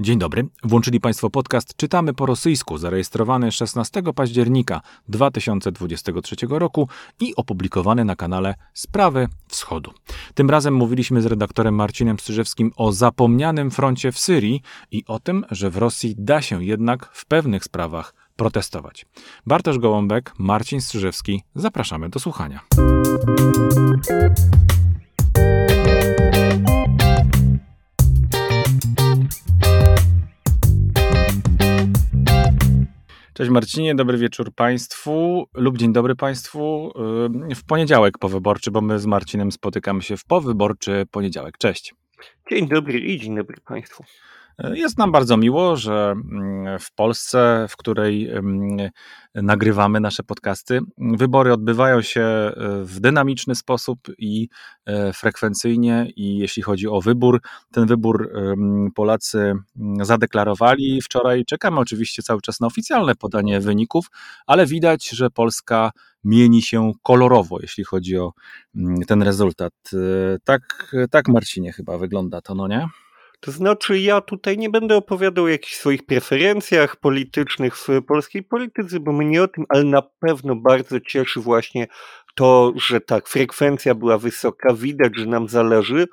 Dzień dobry. Włączyli Państwo podcast Czytamy po rosyjsku, zarejestrowany 16 października 2023 roku i opublikowany na kanale Sprawy Wschodu. Tym razem mówiliśmy z redaktorem Marcinem Strzyżewskim o zapomnianym froncie w Syrii i o tym, że w Rosji da się jednak w pewnych sprawach protestować. Bartosz Gołąbek, Marcin Strzyżewski, zapraszamy do słuchania. Cześć Marcinie, dobry wieczór Państwu lub dzień dobry Państwu w poniedziałek powyborczy, bo my z Marcinem spotykamy się w powyborczy poniedziałek. Cześć. Dzień dobry i dzień dobry Państwu. Jest nam bardzo miło, że mm, w Polsce, w której mm, nagrywamy nasze podcasty, wybory odbywają się e, w dynamiczny sposób i e, frekwencyjnie. I jeśli chodzi o wybór, ten wybór Polacy zadeklarowali wczoraj. Czekamy oczywiście cały czas na oficjalne podanie wyników, ale widać, że Polska mieni się kolorowo, jeśli chodzi o ten rezultat. E, tak, tak Marcinie, chyba wygląda to, no nie? To znaczy, ja tutaj nie będę opowiadał o jakichś swoich preferencjach politycznych w polskiej polityce, bo mnie o tym, ale na pewno bardzo cieszy właśnie to, że tak, frekwencja była wysoka, widać, że nam zależy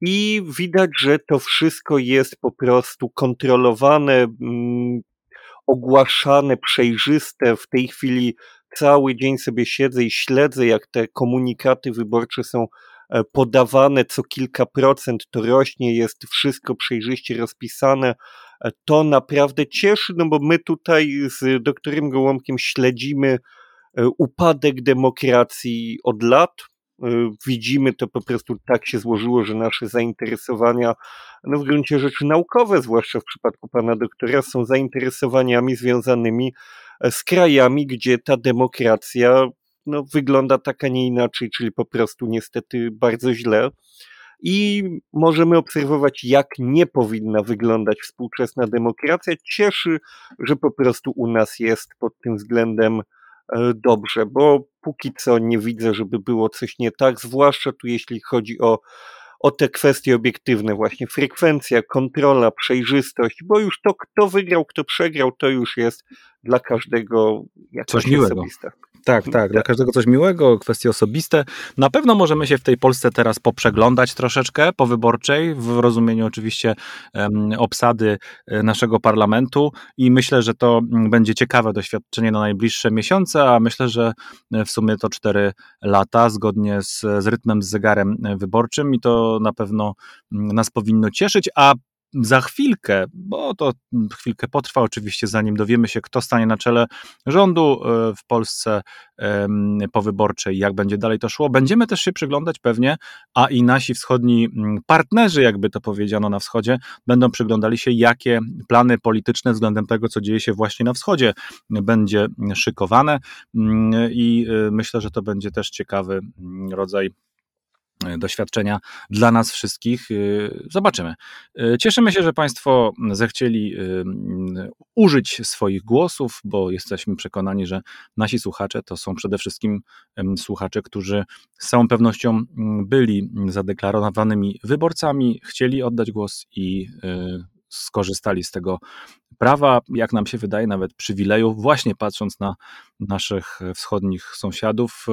i widać, że to wszystko jest po prostu kontrolowane, mm, ogłaszane, przejrzyste. W tej chwili cały dzień sobie siedzę i śledzę, jak te komunikaty wyborcze są podawane co kilka procent, to rośnie, jest wszystko przejrzyście rozpisane. E, to naprawdę cieszy, no bo my tutaj z doktorem Gołąbkiem śledzimy e, upadek demokracji od lat. Widzimy to po prostu tak się złożyło, że nasze zainteresowania, no w gruncie rzeczy naukowe, zwłaszcza w przypadku pana doktora, są zainteresowaniami związanymi z krajami, gdzie ta demokracja no, wygląda tak, a nie inaczej, czyli po prostu niestety bardzo źle. I możemy obserwować, jak nie powinna wyglądać współczesna demokracja. Cieszy, że po prostu u nas jest pod tym względem e, dobrze, bo póki co nie widzę, żeby było coś nie tak, zwłaszcza tu jeśli chodzi o, o te kwestie obiektywne, właśnie frekwencja, kontrola, przejrzystość, bo już to, kto wygrał, kto przegrał, to już jest dla każdego coś miłego. Osobiste. Tak, tak, dla każdego coś miłego, kwestie osobiste. Na pewno możemy się w tej Polsce teraz poprzeglądać troszeczkę po wyborczej, w rozumieniu oczywiście um, obsady e, naszego parlamentu i myślę, że to będzie ciekawe doświadczenie na najbliższe miesiące, a myślę, że e, w sumie to cztery lata zgodnie z, z rytmem, z zegarem e, wyborczym i to na pewno nas powinno cieszyć, a za chwilkę, bo to chwilkę potrwa oczywiście, zanim dowiemy się, kto stanie na czele rządu e, w Polsce powyborczej, jak będzie dalej to szło. Będziemy też się przyglądać pewnie, a i nasi wschodni partnerzy, jakby to powiedziano na wschodzie, będą przyglądali się, jakie plany polityczne względem tego, co dzieje się właśnie na wschodzie, będzie szykowane i e, myślę, że to będzie też ciekawy rodzaj E, doświadczenia dla nas wszystkich. E, zobaczymy. E, cieszymy się, że Państwo zechcieli użyć swoich głosów, bo jesteśmy przekonani, że nasi słuchacze to są przede wszystkim słuchacze, którzy z całą pewnością byli zadeklarowanymi wyborcami, chcieli oddać głos i skorzystali z tego prawa, jak nam się wydaje, nawet przywilejów, właśnie patrząc na naszych wschodnich sąsiadów.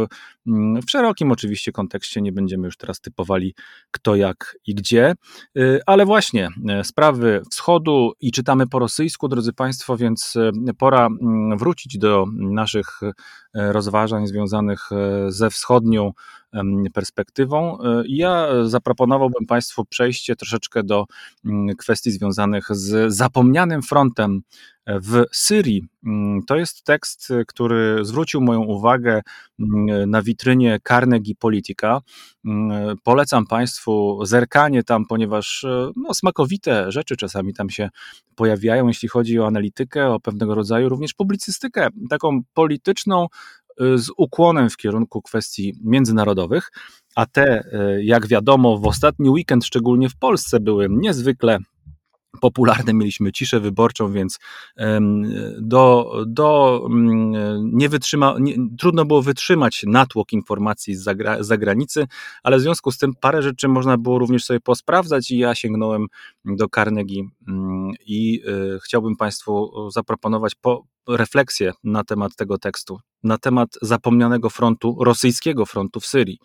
Mm, w szerokim oczywiście kontekście nie będziemy już teraz typowali kto, jak i gdzie, y, ale właśnie e, sprawy wschodu i czytamy po rosyjsku, drodzy Państwo, więc e, pora mm, wrócić do naszych rozważań związanych ze wschodnią perspektywą. Ja zaproponowałbym Państwu przejście troszeczkę do mm, kwestii związanych z zapomnianym frontem w Syrii. Mm, to jest tekst, który zwrócił moją uwagę mm, na witrynie Carnegie Politica. Polecam Państwu zerkanie tam, ponieważ no, smakowite rzeczy czasami tam się pojawiają, jeśli chodzi o analitykę, o pewnego rodzaju również publicystykę, taką polityczną, y, z ukłonem w kierunku kwestii międzynarodowych, a te, y, jak wiadomo, w ostatni weekend, szczególnie w Polsce, były niezwykle popularne, mieliśmy ciszę wyborczą, więc do, do mm, nie wytrzyma, nie, trudno było wytrzymać natłok informacji z zagranicy, ale w związku z tym parę rzeczy można było również sobie posprawdzać i ja sięgnąłem do Carnegie mm, i e, chciałbym Państwu zaproponować po, refleksję na temat tego tekstu, na temat zapomnianego frontu, rosyjskiego frontu w Syrii.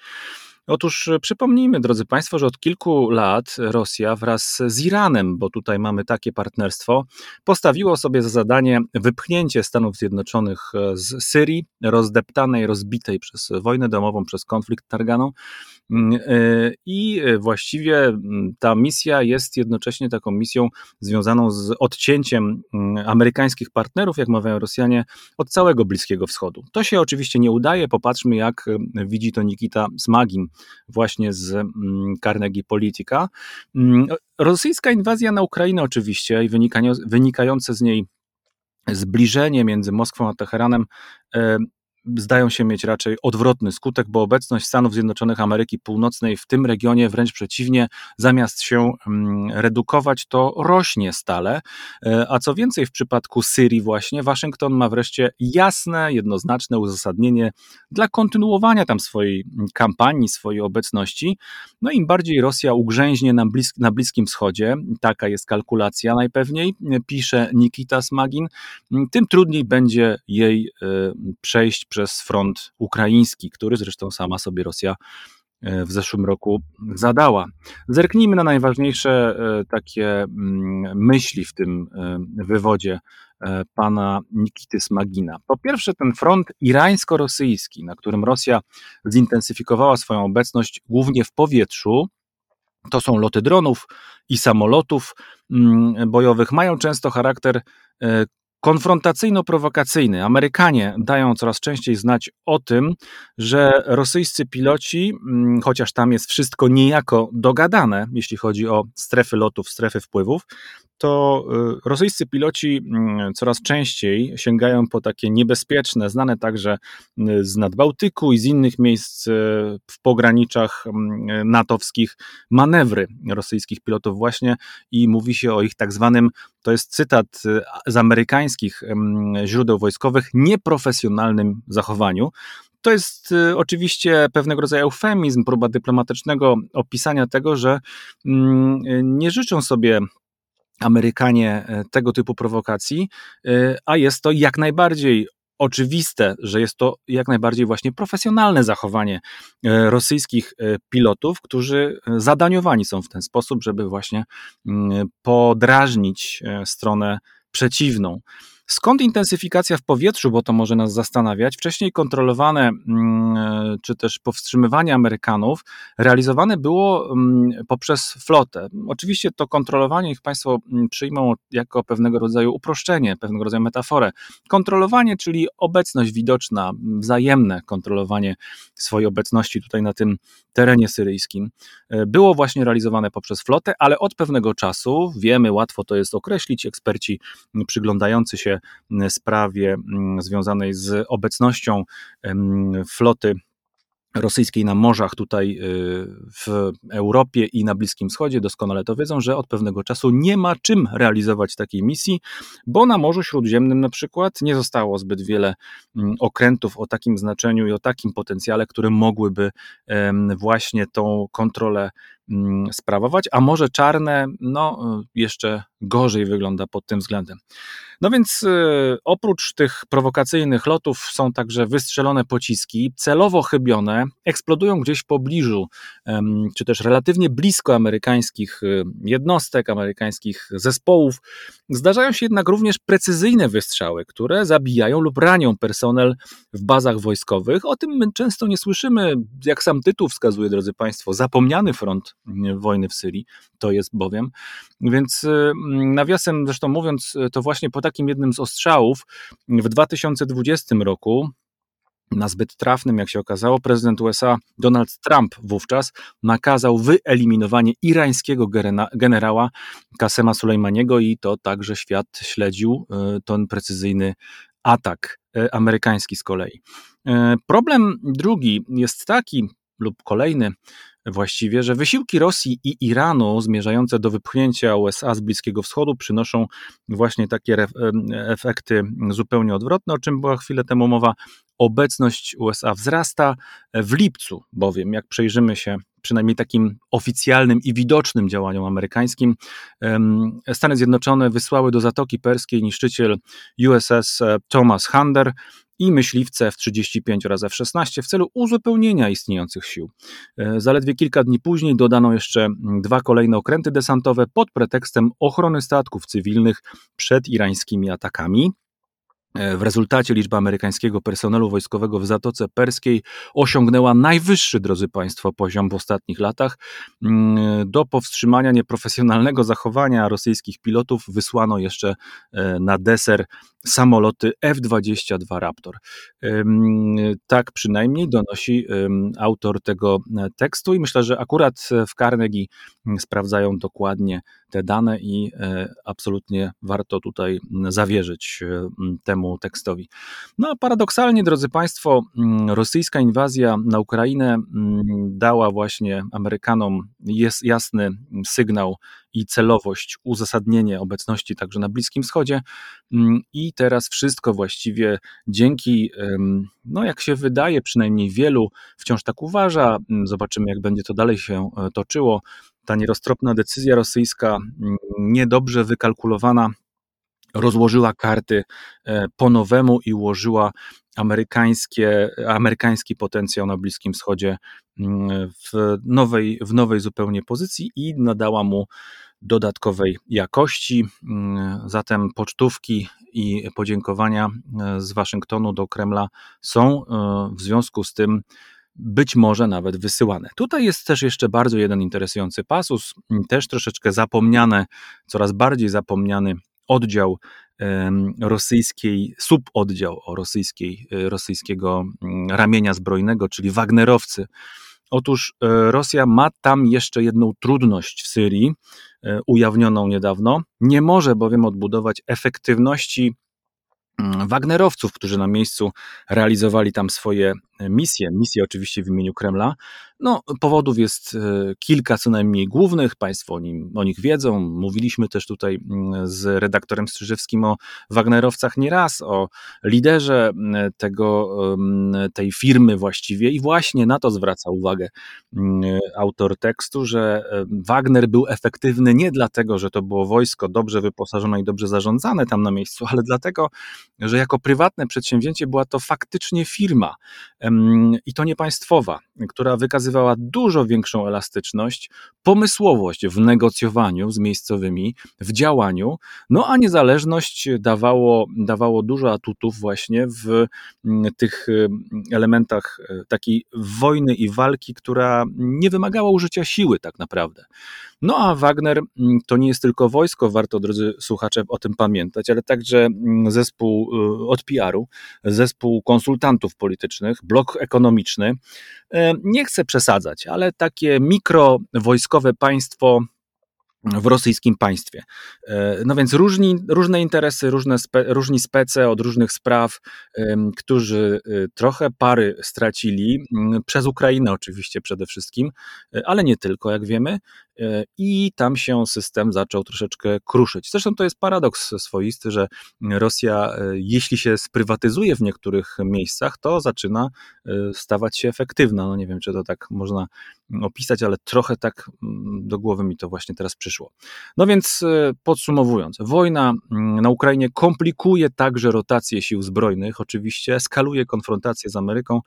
Otóż e, przypomnijmy, drodzy Państwo, że od kilku lat Rosja wraz z Iranem, bo tutaj mamy takie partnerstwo, postawiło sobie za zadanie wypchnięcie Stanów Zjednoczonych e, z Syrii, rozdeptanej, rozbitej przez wojnę domową, przez konflikt targaną. Mm, e, I właściwie mm, ta misja jest jednocześnie taką misją związaną z odcięciem mm, amerykańskich partnerów, jak mawiają Rosjanie, od całego Bliskiego Wschodu. To się oczywiście nie udaje. Popatrzmy, jak widzi to Nikita Smagin, właśnie z mm, Carnegie Politica. Mm, rosyjska inwazja na Ukrainę oczywiście i wynikające z niej zbliżenie między Moskwą a Teheranem e, zdają się mieć raczej odwrotny skutek, bo obecność Stanów Zjednoczonych Ameryki Północnej w tym regionie wręcz przeciwnie, zamiast się mm, redukować, to rośnie stale. E, a co więcej, w przypadku Syrii, właśnie, Waszyngton ma wreszcie jasne, jednoznaczne uzasadnienie dla kontynuowania tam swojej kampanii, swojej obecności. No im bardziej Rosja ugrzęźnie na, na Bliskim Wschodzie, taka jest kalkulacja najpewniej, pisze Nikita Smagin, tym trudniej będzie jej e, przejść przez front ukraiński, który zresztą sama sobie Rosja e, w zeszłym roku zadała. Zerknijmy na najważniejsze e, takie mm, myśli w tym e, wywodzie pana Nikity Smagina. Po pierwsze, ten front irańsko-rosyjski, na którym Rosja zintensyfikowała swoją obecność głównie w powietrzu, to są loty dronów i samolotów mm, bojowych, mają często charakter konfrontacyjno-prowokacyjny. Amerykanie dają coraz częściej znać o tym, że rosyjscy piloci, mm, chociaż tam jest wszystko niejako dogadane, jeśli chodzi o strefy lotów, strefy wpływów, to y, rosyjscy piloci mm, coraz częściej sięgają po takie niebezpieczne, znane także y, z Nadbałtyku i z innych miejsc y, w pograniczach mm, natowskich manewry rosyjskich pilotów właśnie i mówi się o ich tak zwanym, to jest cytat z amerykańskich źródeł wojskowych, nieprofesjonalnym zachowaniu. To jest oczywiście pewnego rodzaju eufemizm, próba dyplomatycznego opisania tego, że mm, nie życzą sobie Amerykanie e, tego typu prowokacji, e, a jest to jak najbardziej oczywiste, że jest to jak najbardziej właśnie profesjonalne zachowanie e, rosyjskich pilotów, którzy zadaniowani są w ten sposób, żeby właśnie mm, podrażnić stronę przeciwną. Skąd intensyfikacja w powietrzu, bo to może nas zastanawiać? Wcześniej kontrolowane mm, czy też powstrzymywanie Amerykanów realizowane było mm, poprzez flotę. Oczywiście to kontrolowanie, ich Państwo mm, przyjmą jako pewnego rodzaju uproszczenie, pewnego rodzaju metaforę. Kontrolowanie, czyli obecność widoczna, wzajemne kontrolowanie swojej obecności tutaj na tym terenie syryjskim, e, było właśnie realizowane poprzez flotę, ale od pewnego czasu, wiemy, łatwo to jest określić, eksperci przyglądający się sprawie związanej z obecnością floty rosyjskiej na morzach tutaj y, w Europie i na Bliskim Wschodzie doskonale to wiedzą, że od pewnego czasu nie ma czym realizować takiej misji, bo na Morzu Śródziemnym na przykład nie zostało zbyt wiele okrętów o takim znaczeniu i o takim potencjale, które mogłyby właśnie tą kontrolę sprawować, a Morze Czarne no, jeszcze gorzej wygląda pod tym względem. No więc y, oprócz tych prowokacyjnych lotów są także wystrzelone pociski, celowo chybione, eksplodują gdzieś w pobliżu, czy też relatywnie blisko amerykańskich y, jednostek, amerykańskich zespołów. Zdarzają się jednak również precyzyjne wystrzały, które zabijają lub ranią personel w bazach wojskowych. O tym my często nie słyszymy, jak sam tytuł wskazuje, drodzy Państwo, zapomniany front y, wojny w Syrii, to jest bowiem. Więc nawiasem zresztą mówiąc, to właśnie po takim jednym z ostrzałów w 2020 roku na zbyt trafnym, jak się okazało, prezydent USA Donald Trump wówczas nakazał wyeliminowanie irańskiego generała Kasema Sulejmaniego i to także świat śledził e, ten precyzyjny atak e, amerykański z kolei. E, problem drugi jest taki, lub kolejny, właściwie, że wysiłki Rosji i Iranu zmierzające do wypchnięcia USA z Bliskiego Wschodu przynoszą właśnie takie efekty zupełnie odwrotne, o czym była chwilę temu mowa. Obecność USA wzrasta w lipcu, bowiem jak przejrzymy się przynajmniej takim oficjalnym i widocznym działaniom amerykańskim, Stany Zjednoczone wysłały do Zatoki Perskiej niszczyciel USS e, Thomas Hunter i myśliwce w 35 razy F-16 w celu uzupełnienia istniejących sił. E, zaledwie kilka dni później dodano jeszcze dwa kolejne okręty desantowe pod pretekstem ochrony statków cywilnych przed irańskimi atakami. E, w rezultacie liczba amerykańskiego personelu wojskowego w Zatoce Perskiej osiągnęła najwyższy, drodzy Państwo, poziom w ostatnich latach. Mm, do powstrzymania nieprofesjonalnego zachowania rosyjskich pilotów wysłano jeszcze e, na deser samoloty F-22 Raptor. Tak przynajmniej donosi autor tego e, tekstu i myślę, że akurat w Carnegie sprawdzają dokładnie te dane i absolutnie warto tutaj zawierzyć e, temu tekstowi. No a paradoksalnie, drodzy Państwo, rosyjska inwazja na Ukrainę dała właśnie Amerykanom jasny sygnał i celowość, uzasadnienie obecności także na Bliskim Wschodzie. Mm, I teraz wszystko właściwie dzięki, no jak się wydaje, przynajmniej wielu wciąż tak uważa, mm, zobaczymy jak będzie to dalej się e, toczyło. Ta nieroztropna decyzja rosyjska, mm, niedobrze wykalkulowana, rozłożyła karty e, po nowemu i ułożyła amerykańskie, amerykański potencjał na Bliskim Wschodzie w nowej, w nowej zupełnie pozycji i nadała mu dodatkowej jakości. Mm, zatem pocztówki i podziękowania e, z Waszyngtonu do Kremla są e, w związku z tym być może nawet wysyłane. Tutaj jest też jeszcze bardzo jeden interesujący pasus, też troszeczkę zapomniane, coraz bardziej zapomniany oddział rosyjskiej, suboddział rosyjskiej, e, rosyjskiego mm, ramienia zbrojnego, czyli Wagnerowcy, Otóż e, Rosja ma tam jeszcze jedną trudność w Syrii, e, ujawnioną niedawno. Nie może bowiem odbudować efektywności mm, Wagnerowców, którzy na miejscu realizowali tam swoje misje, misje oczywiście w imieniu Kremla. No, powodów jest e, kilka co najmniej głównych, Państwo o, nim, o nich wiedzą. Mówiliśmy też tutaj mm, z redaktorem Strzyżewskim o Wagnerowcach nieraz, o liderze mm, tego, tej firmy właściwie i właśnie na to zwraca uwagę mm, autor tekstu, że Wagner był efektywny nie dlatego, że to było wojsko dobrze wyposażone i dobrze zarządzane tam na miejscu, ale dlatego, że jako prywatne przedsięwzięcie była to faktycznie firma, i to nie państwowa, która wykazywała dużo większą elastyczność, pomysłowość w negocjowaniu z miejscowymi, w działaniu, no a niezależność dawało, dawało dużo atutów właśnie w tych elementach e, takiej wojny i walki, która nie wymagała użycia siły tak naprawdę. No a Wagner mm, to nie jest tylko wojsko, warto drodzy słuchacze o tym pamiętać, ale także mm, zespół y, od PR-u, zespół konsultantów politycznych, blok ekonomiczny. E, nie chcę przesadzać, ale takie mikrowojskowe państwo w rosyjskim państwie. E, no więc różni, różne interesy, różne spe, różni spece od różnych spraw, którzy y, trochę pary stracili, przez Ukrainę oczywiście przede wszystkim, e, ale nie tylko, jak wiemy, e, i tam się system zaczął troszeczkę kruszyć. Zresztą to jest paradoks swoisty, że Rosja, jeśli się sprywatyzuje w niektórych miejscach, to zaczyna stawać się efektywna. No nie wiem, czy to tak można opisać, ale trochę tak mm, do głowy mi to właśnie teraz przyszło. No więc e, podsumowując, wojna mm, na Ukrainie komplikuje także rotację sił zbrojnych, oczywiście eskaluje konfrontację z Ameryką,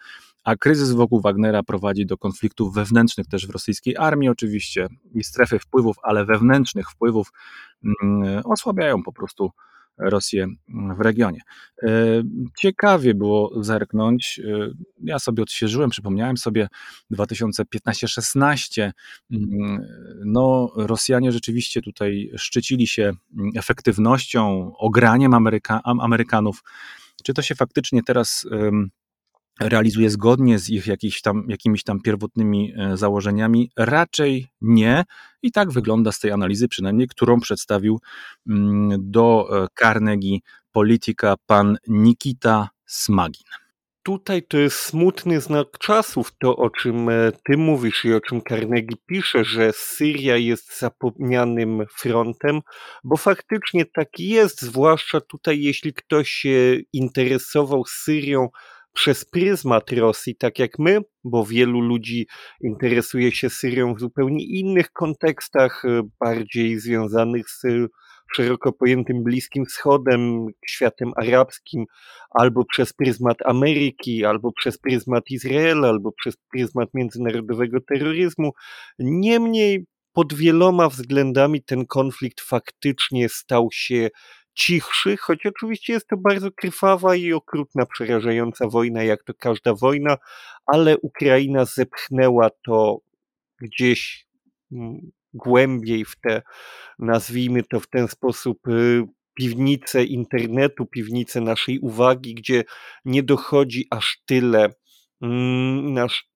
a kryzys wokół Wagnera prowadzi do konfliktów wewnętrznych też w rosyjskiej armii oczywiście i strefy wpływów, ale wewnętrznych wpływów mm, osłabiają po prostu Rosję w regionie. E, ciekawie było zerknąć. E, ja sobie odświeżyłem, przypomniałem sobie 2015-16. Mm, no, Rosjanie rzeczywiście tutaj szczycili się efektywnością, ograniem Ameryka Amerykanów. Czy to się faktycznie teraz realizuje zgodnie z ich jakiś tam, jakimiś tam pierwotnymi e, założeniami? Raczej nie. I tak wygląda z tej analizy, przynajmniej, którą przedstawił mm, do e, Carnegie Polityka pan Nikita Smagin. tutaj to jest smutny znak czasów, to o czym e, ty mówisz i o czym Carnegie pisze, że Syria jest zapomnianym frontem, bo faktycznie tak jest, zwłaszcza tutaj, jeśli ktoś się interesował Syrią przez pryzmat Rosji, tak jak my, bo wielu ludzi interesuje się Syrią w zupełnie innych kontekstach, e, bardziej związanych z szeroko pojętym Bliskim Wschodem, światem arabskim, albo przez pryzmat Ameryki, albo przez pryzmat Izraela, albo przez pryzmat międzynarodowego terroryzmu. Niemniej pod wieloma względami ten konflikt faktycznie stał się cichszy, choć oczywiście jest to bardzo krwawa i okrutna, przerażająca wojna, jak to każda wojna, ale Ukraina zepchnęła to gdzieś mm, głębiej w te, nazwijmy to w ten sposób, y, piwnice internetu, piwnice naszej uwagi, gdzie nie dochodzi aż tyle mm, nasz,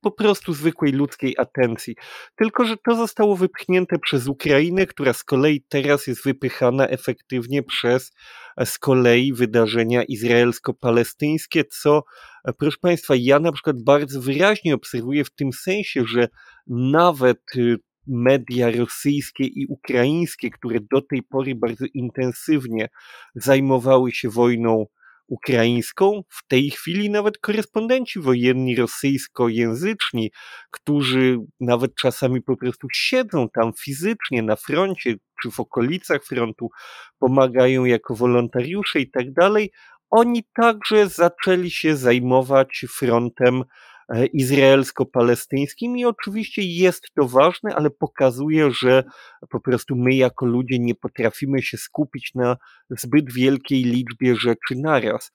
po prostu zwykłej ludzkiej atencji. Tylko, że to zostało wypchnięte przez Ukrainę, która z kolei teraz jest wypychana efektywnie przez e, z kolei wydarzenia izraelsko-palestyńskie, co, e, proszę Państwa, ja na przykład bardzo wyraźnie obserwuję w tym sensie, że nawet y, media rosyjskie i ukraińskie, które do tej pory bardzo intensywnie zajmowały się wojną ukraińską, w tej chwili nawet korespondenci wojenni rosyjskojęzyczni, którzy nawet czasami po prostu siedzą tam fizycznie na froncie czy w okolicach frontu, pomagają jako wolontariusze i tak dalej, oni także zaczęli się zajmować frontem izraelsko-palestyńskim i oczywiście jest to ważne, ale pokazuje, że po prostu my jako ludzie nie potrafimy się skupić na zbyt wielkiej liczbie rzeczy naraz.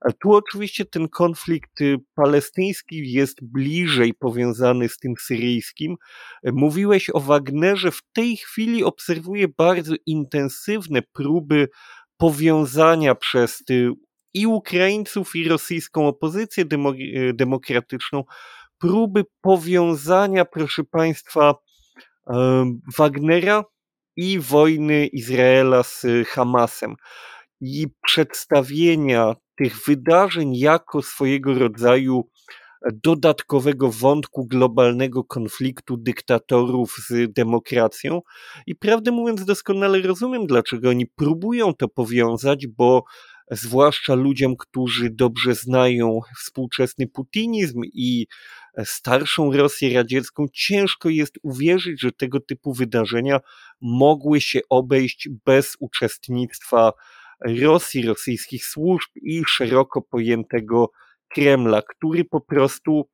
A tu oczywiście ten konflikt y, palestyński jest bliżej powiązany z tym syryjskim. Mówiłeś o Wagnerze. W tej chwili obserwuję bardzo intensywne próby powiązania przez i Ukraińców, i rosyjską opozycję e, demokratyczną, próby powiązania, proszę Państwa, e, Wagnera i wojny Izraela z Hamasem i przedstawienia tych wydarzeń jako swojego rodzaju dodatkowego wątku globalnego konfliktu dyktatorów z demokracją. I prawdę mówiąc, doskonale rozumiem, dlaczego oni próbują to powiązać, bo zwłaszcza ludziom, którzy dobrze znają współczesny putinizm i starszą Rosję radziecką, ciężko jest uwierzyć, że tego typu wydarzenia mogły się obejść bez uczestnictwa Rosji, rosyjskich służb i szeroko pojętego Kremla, który po prostu,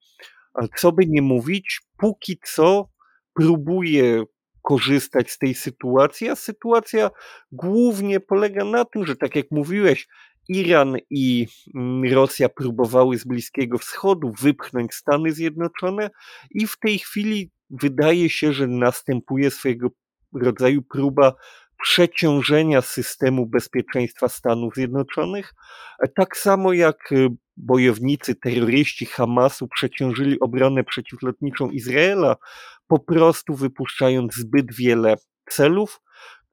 co by nie mówić, póki co próbuje korzystać z tej sytuacji, a sytuacja głównie polega na tym, że tak jak mówiłeś, Iran i mm, Rosja próbowały z Bliskiego Wschodu wypchnąć Stany Zjednoczone i w tej chwili wydaje się, że następuje swojego rodzaju próba przeciążenia systemu bezpieczeństwa Stanów Zjednoczonych, tak samo jak y, bojownicy, terroryści Hamasu przeciążyli obronę przeciwlotniczą Izraela, po prostu wypuszczając zbyt wiele celów,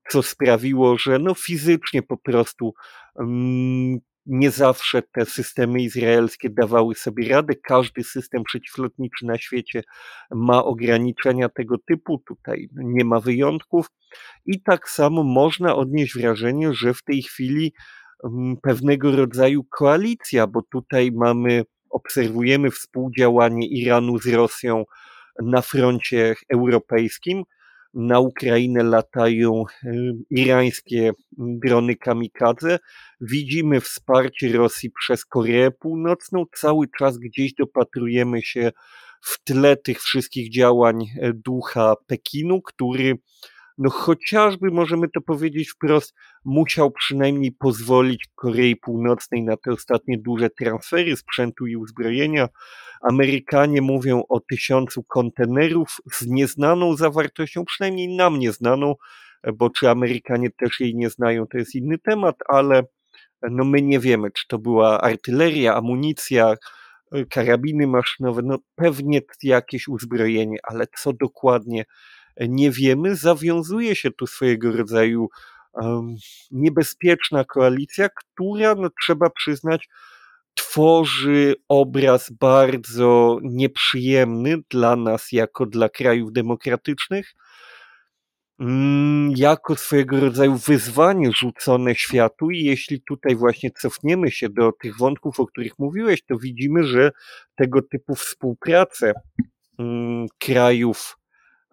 co sprawiło, że no fizycznie po prostu um, nie zawsze te systemy izraelskie dawały sobie radę. Każdy system przeciwlotniczy na świecie ma ograniczenia tego typu, tutaj nie ma wyjątków. I tak samo można odnieść wrażenie, że w tej chwili um, pewnego rodzaju koalicja, bo tutaj mamy, obserwujemy współdziałanie Iranu z Rosją na froncie europejskim, na Ukrainę latają irańskie drony kamikadze. Widzimy wsparcie Rosji przez Koreę Północną. Cały czas gdzieś dopatrujemy się w tle tych wszystkich działań e, ducha Pekinu, który no chociażby możemy to powiedzieć wprost, musiał przynajmniej pozwolić Korei Północnej na te ostatnie duże transfery sprzętu i uzbrojenia. Amerykanie mówią o tysiącu kontenerów z nieznaną zawartością, przynajmniej nam nieznaną, bo czy Amerykanie też jej nie znają, to jest inny temat, ale no my nie wiemy, czy to była artyleria, amunicja, karabiny maszynowe, no pewnie jakieś uzbrojenie, ale co dokładnie nie wiemy, zawiązuje się tu swojego rodzaju um, niebezpieczna koalicja, która, no trzeba przyznać, tworzy obraz bardzo nieprzyjemny dla nas, jako dla krajów demokratycznych, mm, jako swojego rodzaju wyzwanie rzucone światu. I jeśli tutaj właśnie cofniemy się do tych wątków, o których mówiłeś, to widzimy, że tego typu współpracę mm, krajów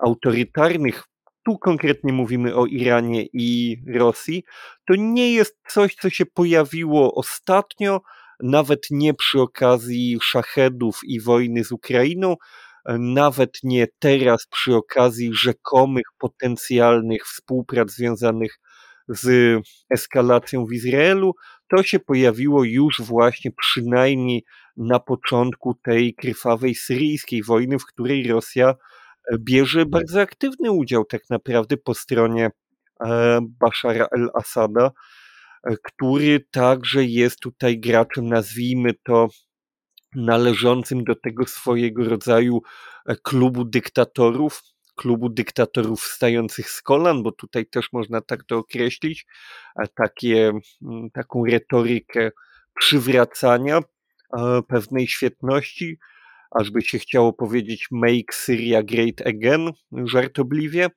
autorytarnych, tu konkretnie mówimy o Iranie i Rosji, to nie jest coś, co się pojawiło ostatnio, nawet nie przy okazji szachedów i wojny z Ukrainą, nawet nie teraz przy okazji rzekomych potencjalnych współprac związanych z eskalacją w Izraelu, to się pojawiło już właśnie przynajmniej na początku tej krwawej syryjskiej wojny, w której Rosja bierze bardzo aktywny udział tak naprawdę po stronie e, Bashara el-Assada, e, który także jest tutaj graczem, nazwijmy to, należącym do tego swojego rodzaju e, klubu dyktatorów, klubu dyktatorów wstających z kolan, bo tutaj też można tak to określić, takie, taką retorykę przywracania pewnej świetności, aż by się chciało powiedzieć Make Syria Great Again, żartobliwie,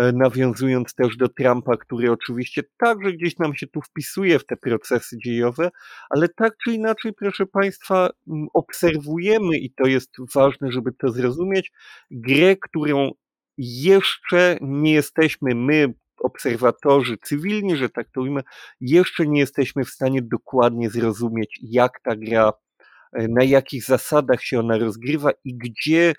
e, nawiązując też do Trumpa, który oczywiście także gdzieś nam się tu wpisuje w te procesy dziejowe, ale tak czy inaczej, proszę Państwa, obserwujemy, i to jest ważne, żeby to zrozumieć, grę, którą jeszcze nie jesteśmy my, obserwatorzy cywilni, że tak to ujmę, jeszcze nie jesteśmy w stanie dokładnie zrozumieć, jak ta gra na jakich zasadach się ona rozgrywa i gdzie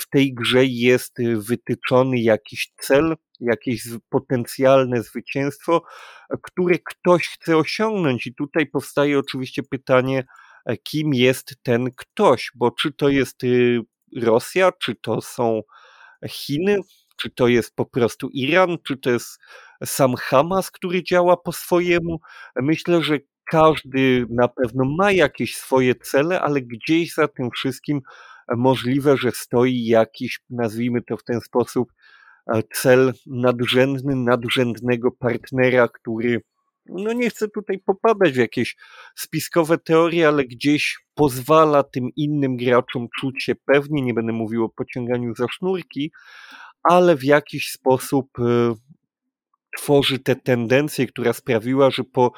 w tej grze jest wytyczony jakiś cel, jakieś potencjalne zwycięstwo, które ktoś chce osiągnąć. I tutaj powstaje oczywiście pytanie, e, kim jest ten ktoś, bo czy to jest y, Rosja, czy to są Chiny, czy to jest po prostu Iran, czy to jest sam Hamas, który działa po swojemu. Myślę, że każdy na pewno ma jakieś swoje cele, ale gdzieś za tym wszystkim możliwe, że stoi jakiś, nazwijmy to w ten sposób, e, cel nadrzędny, nadrzędnego partnera, który, no nie chcę tutaj popadać w jakieś spiskowe teorie, ale gdzieś pozwala tym innym graczom czuć się pewnie, nie będę mówił o pociąganiu za sznurki, ale w jakiś sposób e, tworzy tę tendencję, która sprawiła, że po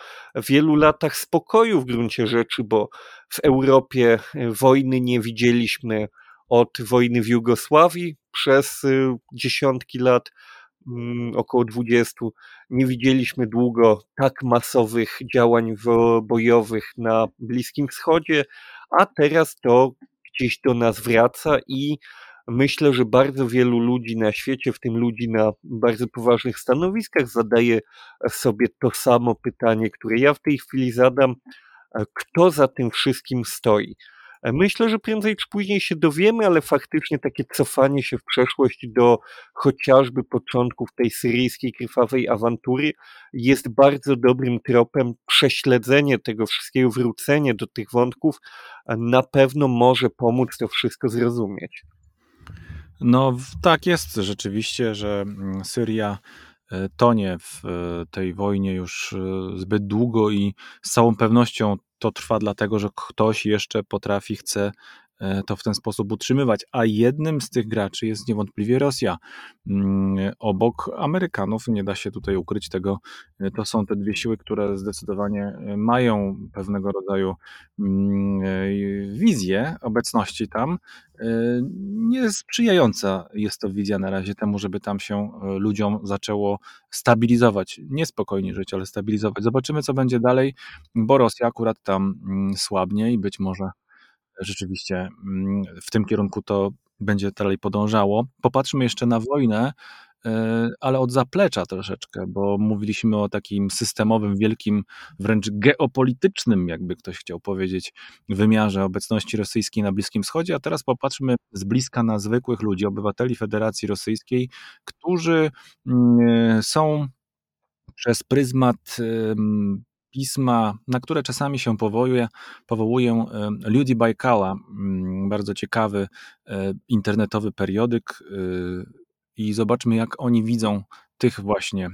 wielu latach spokoju w gruncie rzeczy, bo w Europie e, wojny nie widzieliśmy od wojny w Jugosławii przez e, dziesiątki lat, mm, około dwudziestu, nie widzieliśmy długo tak masowych działań bojowych na Bliskim Wschodzie, a teraz to gdzieś do nas wraca i Myślę, że bardzo wielu ludzi na świecie, w tym ludzi na bardzo poważnych stanowiskach, zadaje sobie to samo pytanie, które ja w tej chwili zadam: kto za tym wszystkim stoi? Myślę, że prędzej czy później się dowiemy, ale faktycznie takie cofanie się w przeszłość do chociażby początków tej syryjskiej krwawej awantury jest bardzo dobrym tropem. Prześledzenie tego wszystkiego, wrócenie do tych wątków na pewno może pomóc to wszystko zrozumieć. No tak jest rzeczywiście, że mm, Syria e, tonie w e, tej wojnie już e, zbyt długo i z całą pewnością to trwa dlatego, że ktoś jeszcze potrafi, chce to w ten sposób utrzymywać. A jednym z tych graczy jest niewątpliwie Rosja. Mm, obok Amerykanów, nie da się tutaj ukryć tego, e, to są te dwie siły, które zdecydowanie e, mają pewnego rodzaju mm, wizję obecności tam. Niesprzyjająca jest to wizja na razie temu, żeby tam się ludziom zaczęło stabilizować. Niespokojnie żyć, ale stabilizować. Zobaczymy, co będzie dalej, bo Rosja akurat tam mm, słabnie i być może rzeczywiście mm, w tym kierunku to będzie dalej podążało. Popatrzmy jeszcze na wojnę, e, ale od zaplecza troszeczkę, bo mówiliśmy o takim systemowym, wielkim, wręcz geopolitycznym, jakby ktoś chciał powiedzieć, wymiarze obecności rosyjskiej na Bliskim Wschodzie, a teraz popatrzmy z bliska na zwykłych ludzi, obywateli Federacji Rosyjskiej, którzy mm, są przez pryzmat pisma, na które czasami się powołuje, powołuję Ludzi Bajkala, mm, bardzo ciekawy e, internetowy periodyk e, i zobaczmy jak oni widzą tych właśnie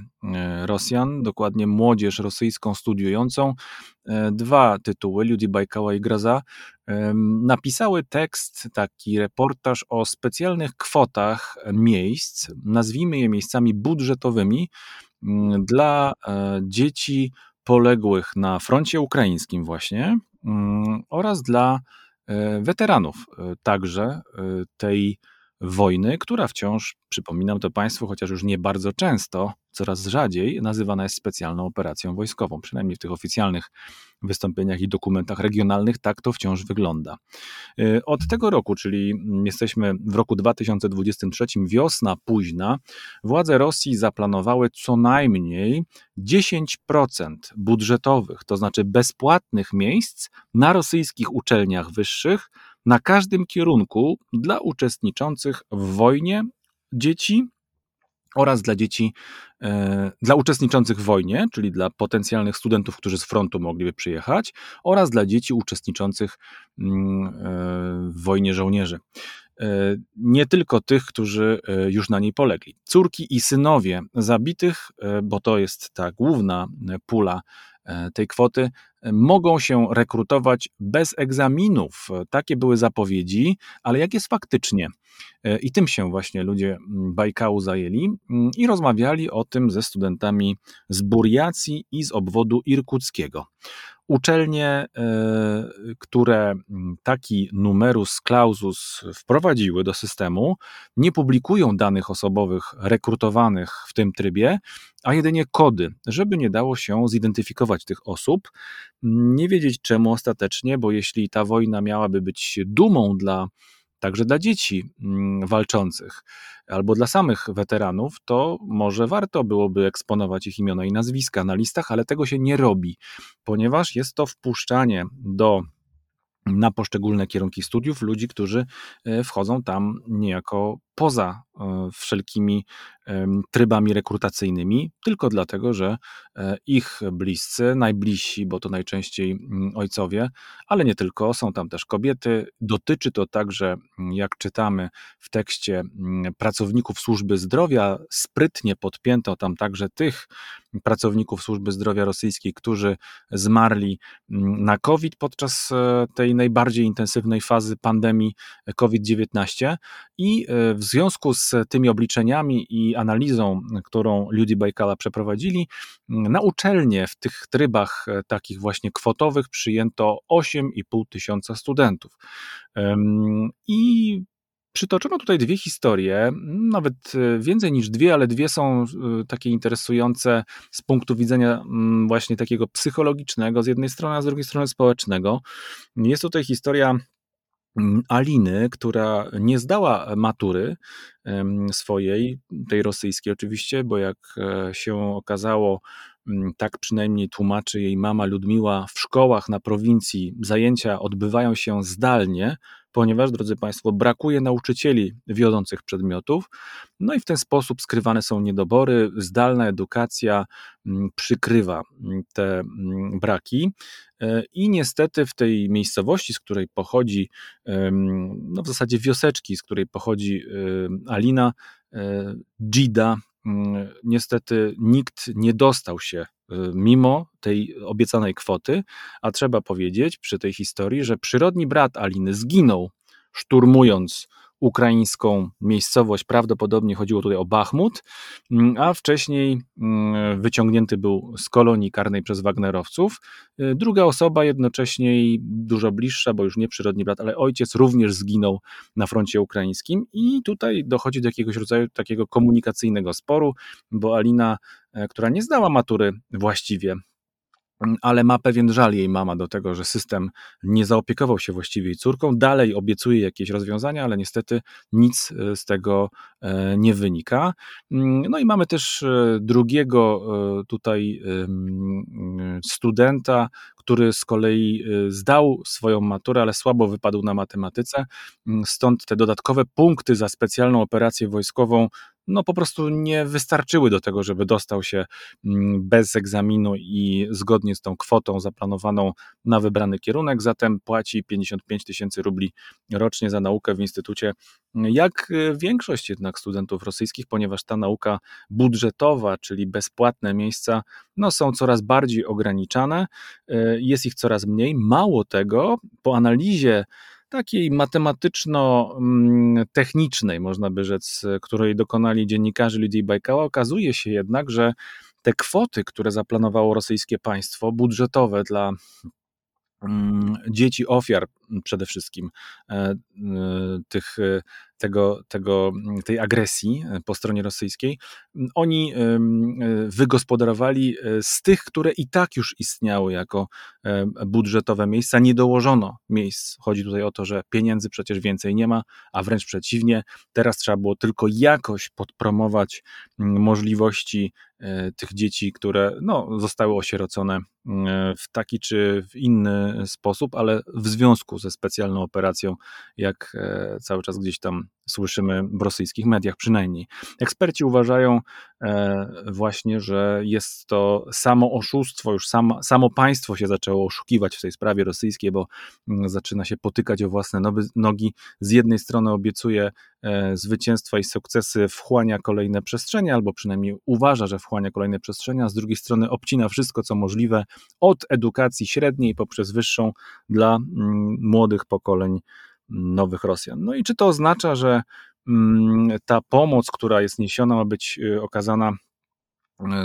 Rosjan, dokładnie młodzież rosyjską studiującą. Dwa tytuły, Ljudi Bajkała i Graza, napisały tekst, taki reportaż o specjalnych kwotach miejsc, nazwijmy je miejscami budżetowymi mm, dla dzieci poległych na froncie ukraińskim właśnie mm, oraz dla e, weteranów e, także e, tej wojny, która wciąż, przypominam to Państwu, chociaż już nie bardzo często, coraz rzadziej nazywana jest specjalną operacją wojskową. Przynajmniej w tych oficjalnych wystąpieniach i dokumentach regionalnych tak to wciąż wygląda. Y, od tego roku, czyli jesteśmy w roku 2023, wiosna późna, władze Rosji zaplanowały co najmniej 10% budżetowych, to znaczy bezpłatnych miejsc na rosyjskich uczelniach wyższych na każdym kierunku dla uczestniczących w wojnie dzieci oraz dla dzieci, e, dla uczestniczących w wojnie, czyli dla potencjalnych studentów, którzy z frontu mogliby przyjechać, oraz dla dzieci uczestniczących mm, e, w wojnie żołnierzy. E, nie tylko tych, którzy już na niej polegli. Córki i synowie zabitych, bo to jest ta główna pula tej kwoty, mogą się rekrutować bez egzaminów. Takie były zapowiedzi, ale jak jest faktycznie? E, I tym się właśnie ludzie mm, Bajkału zajęli mm, i rozmawiali o tym ze studentami z Buriacji i z obwodu irkuckiego. Uczelnie, e, które mm, taki numerus clausus wprowadziły do systemu, nie publikują danych osobowych rekrutowanych w tym trybie, a jedynie kody, żeby nie dało się zidentyfikować tych osób. Nie wiedzieć czemu ostatecznie, bo jeśli ta wojna miałaby być dumą dla także dla dzieci mm, walczących albo dla samych weteranów, to może warto byłoby eksponować ich imiona i nazwiska na listach, ale tego się nie robi, ponieważ jest to wpuszczanie do na poszczególne kierunki studiów ludzi, którzy e, wchodzą tam niejako poza e, wszelkimi trybami rekrutacyjnymi, tylko dlatego, że e, ich bliscy, najbliżsi, bo to najczęściej mm, ojcowie, ale nie tylko, są tam też kobiety. Dotyczy to także, mm, jak czytamy w tekście mm, pracowników służby zdrowia, sprytnie podpięto tam także tych pracowników służby zdrowia rosyjskiej, którzy zmarli na COVID podczas e, tej najbardziej intensywnej fazy pandemii COVID-19 i w w związku z tymi obliczeniami i analizą, którą Ludzi Bajkala przeprowadzili, na uczelnie w tych trybach e, takich właśnie kwotowych przyjęto 8,5 tysiąca studentów. I Przytoczono tutaj dwie historie, nawet e, więcej niż dwie, ale dwie są e, takie interesujące z punktu widzenia właśnie takiego psychologicznego z jednej strony, a z drugiej strony społecznego. Jest tutaj historia Mm, Aliny, która nie zdała matury swojej, tej rosyjskiej oczywiście, bo jak e, się okazało, tak przynajmniej tłumaczy jej mama Ludmiła, w szkołach na prowincji zajęcia odbywają się zdalnie, ponieważ, drodzy Państwo, brakuje nauczycieli wiodących przedmiotów, no i w ten sposób skrywane są niedobory. Zdalna edukacja mm, przykrywa mm, te mm, braki. E, I niestety w tej miejscowości, z której pochodzi, no w zasadzie wioseczki, z której pochodzi Alina, e, Gida, niestety nikt nie dostał się Y, mimo tej obiecanej kwoty, a trzeba powiedzieć przy tej historii, że przyrodni brat Aliny zginął szturmując ukraińską miejscowość, prawdopodobnie chodziło tutaj o Bachmut, mm, a wcześniej mm, wyciągnięty był z kolonii karnej przez Wagnerowców. Y, druga osoba jednocześnie dużo bliższa, bo już nie przyrodni brat, ale ojciec również zginął na froncie ukraińskim i tutaj dochodzi do jakiegoś rodzaju takiego komunikacyjnego sporu, bo Alina, e, która nie zdała matury właściwie, ale ma pewien żal jej mama do tego, że system nie zaopiekował się właściwie jej córką. Dalej obiecuje jakieś rozwiązania, ale niestety nic e, z tego e, nie wynika. Mm, no i mamy też e, drugiego tutaj studenta, który z kolei zdał swoją maturę, ale słabo wypadł na matematyce. Mm, stąd te dodatkowe punkty za specjalną operację wojskową no po prostu nie wystarczyły do tego, żeby dostał się mm, bez egzaminu i zgodnie z tą kwotą zaplanowaną na wybrany kierunek, zatem płaci 55 tysięcy rubli rocznie za naukę w instytucie, jak y, większość jednak studentów rosyjskich, ponieważ ta nauka budżetowa, czyli bezpłatne miejsca, no są coraz bardziej ograniczane, y, jest ich coraz mniej. Mało tego, po analizie takiej matematyczno-technicznej, można by rzec, której dokonali dziennikarze Lidii Bajkała, okazuje się jednak, że te kwoty, które zaplanowało rosyjskie państwo, budżetowe dla mm, dzieci ofiar przede wszystkim e, e, tych e, tego, tego, tej agresji e, po stronie rosyjskiej, oni e, wygospodarowali e, z tych, które i tak już istniały jako budżetowe miejsca, nie dołożono miejsc. Chodzi tutaj o to, że pieniędzy przecież więcej nie ma, a wręcz przeciwnie, teraz trzeba było tylko jakoś podpromować możliwości tych dzieci, które no, zostały osierocone w taki czy w inny sposób, ale w związku ze specjalną operacją, jak cały czas gdzieś tam słyszymy w rosyjskich mediach przynajmniej. Eksperci uważają e, właśnie, że jest to samo oszustwo, już samo, samo państwo się zaczęło oszukiwać w tej sprawie rosyjskiej, bo mm, zaczyna się potykać o własne nogi. Z jednej strony obiecuje e, zwycięstwa i sukcesy, wchłania kolejne przestrzenie, albo przynajmniej uważa, że wchłania kolejne przestrzenie, a z drugiej strony obcina wszystko, co możliwe od edukacji średniej poprzez wyższą dla mm, młodych pokoleń nowych Rosjan. No i czy to oznacza, że mm, ta pomoc, która jest niesiona, ma być y, okazana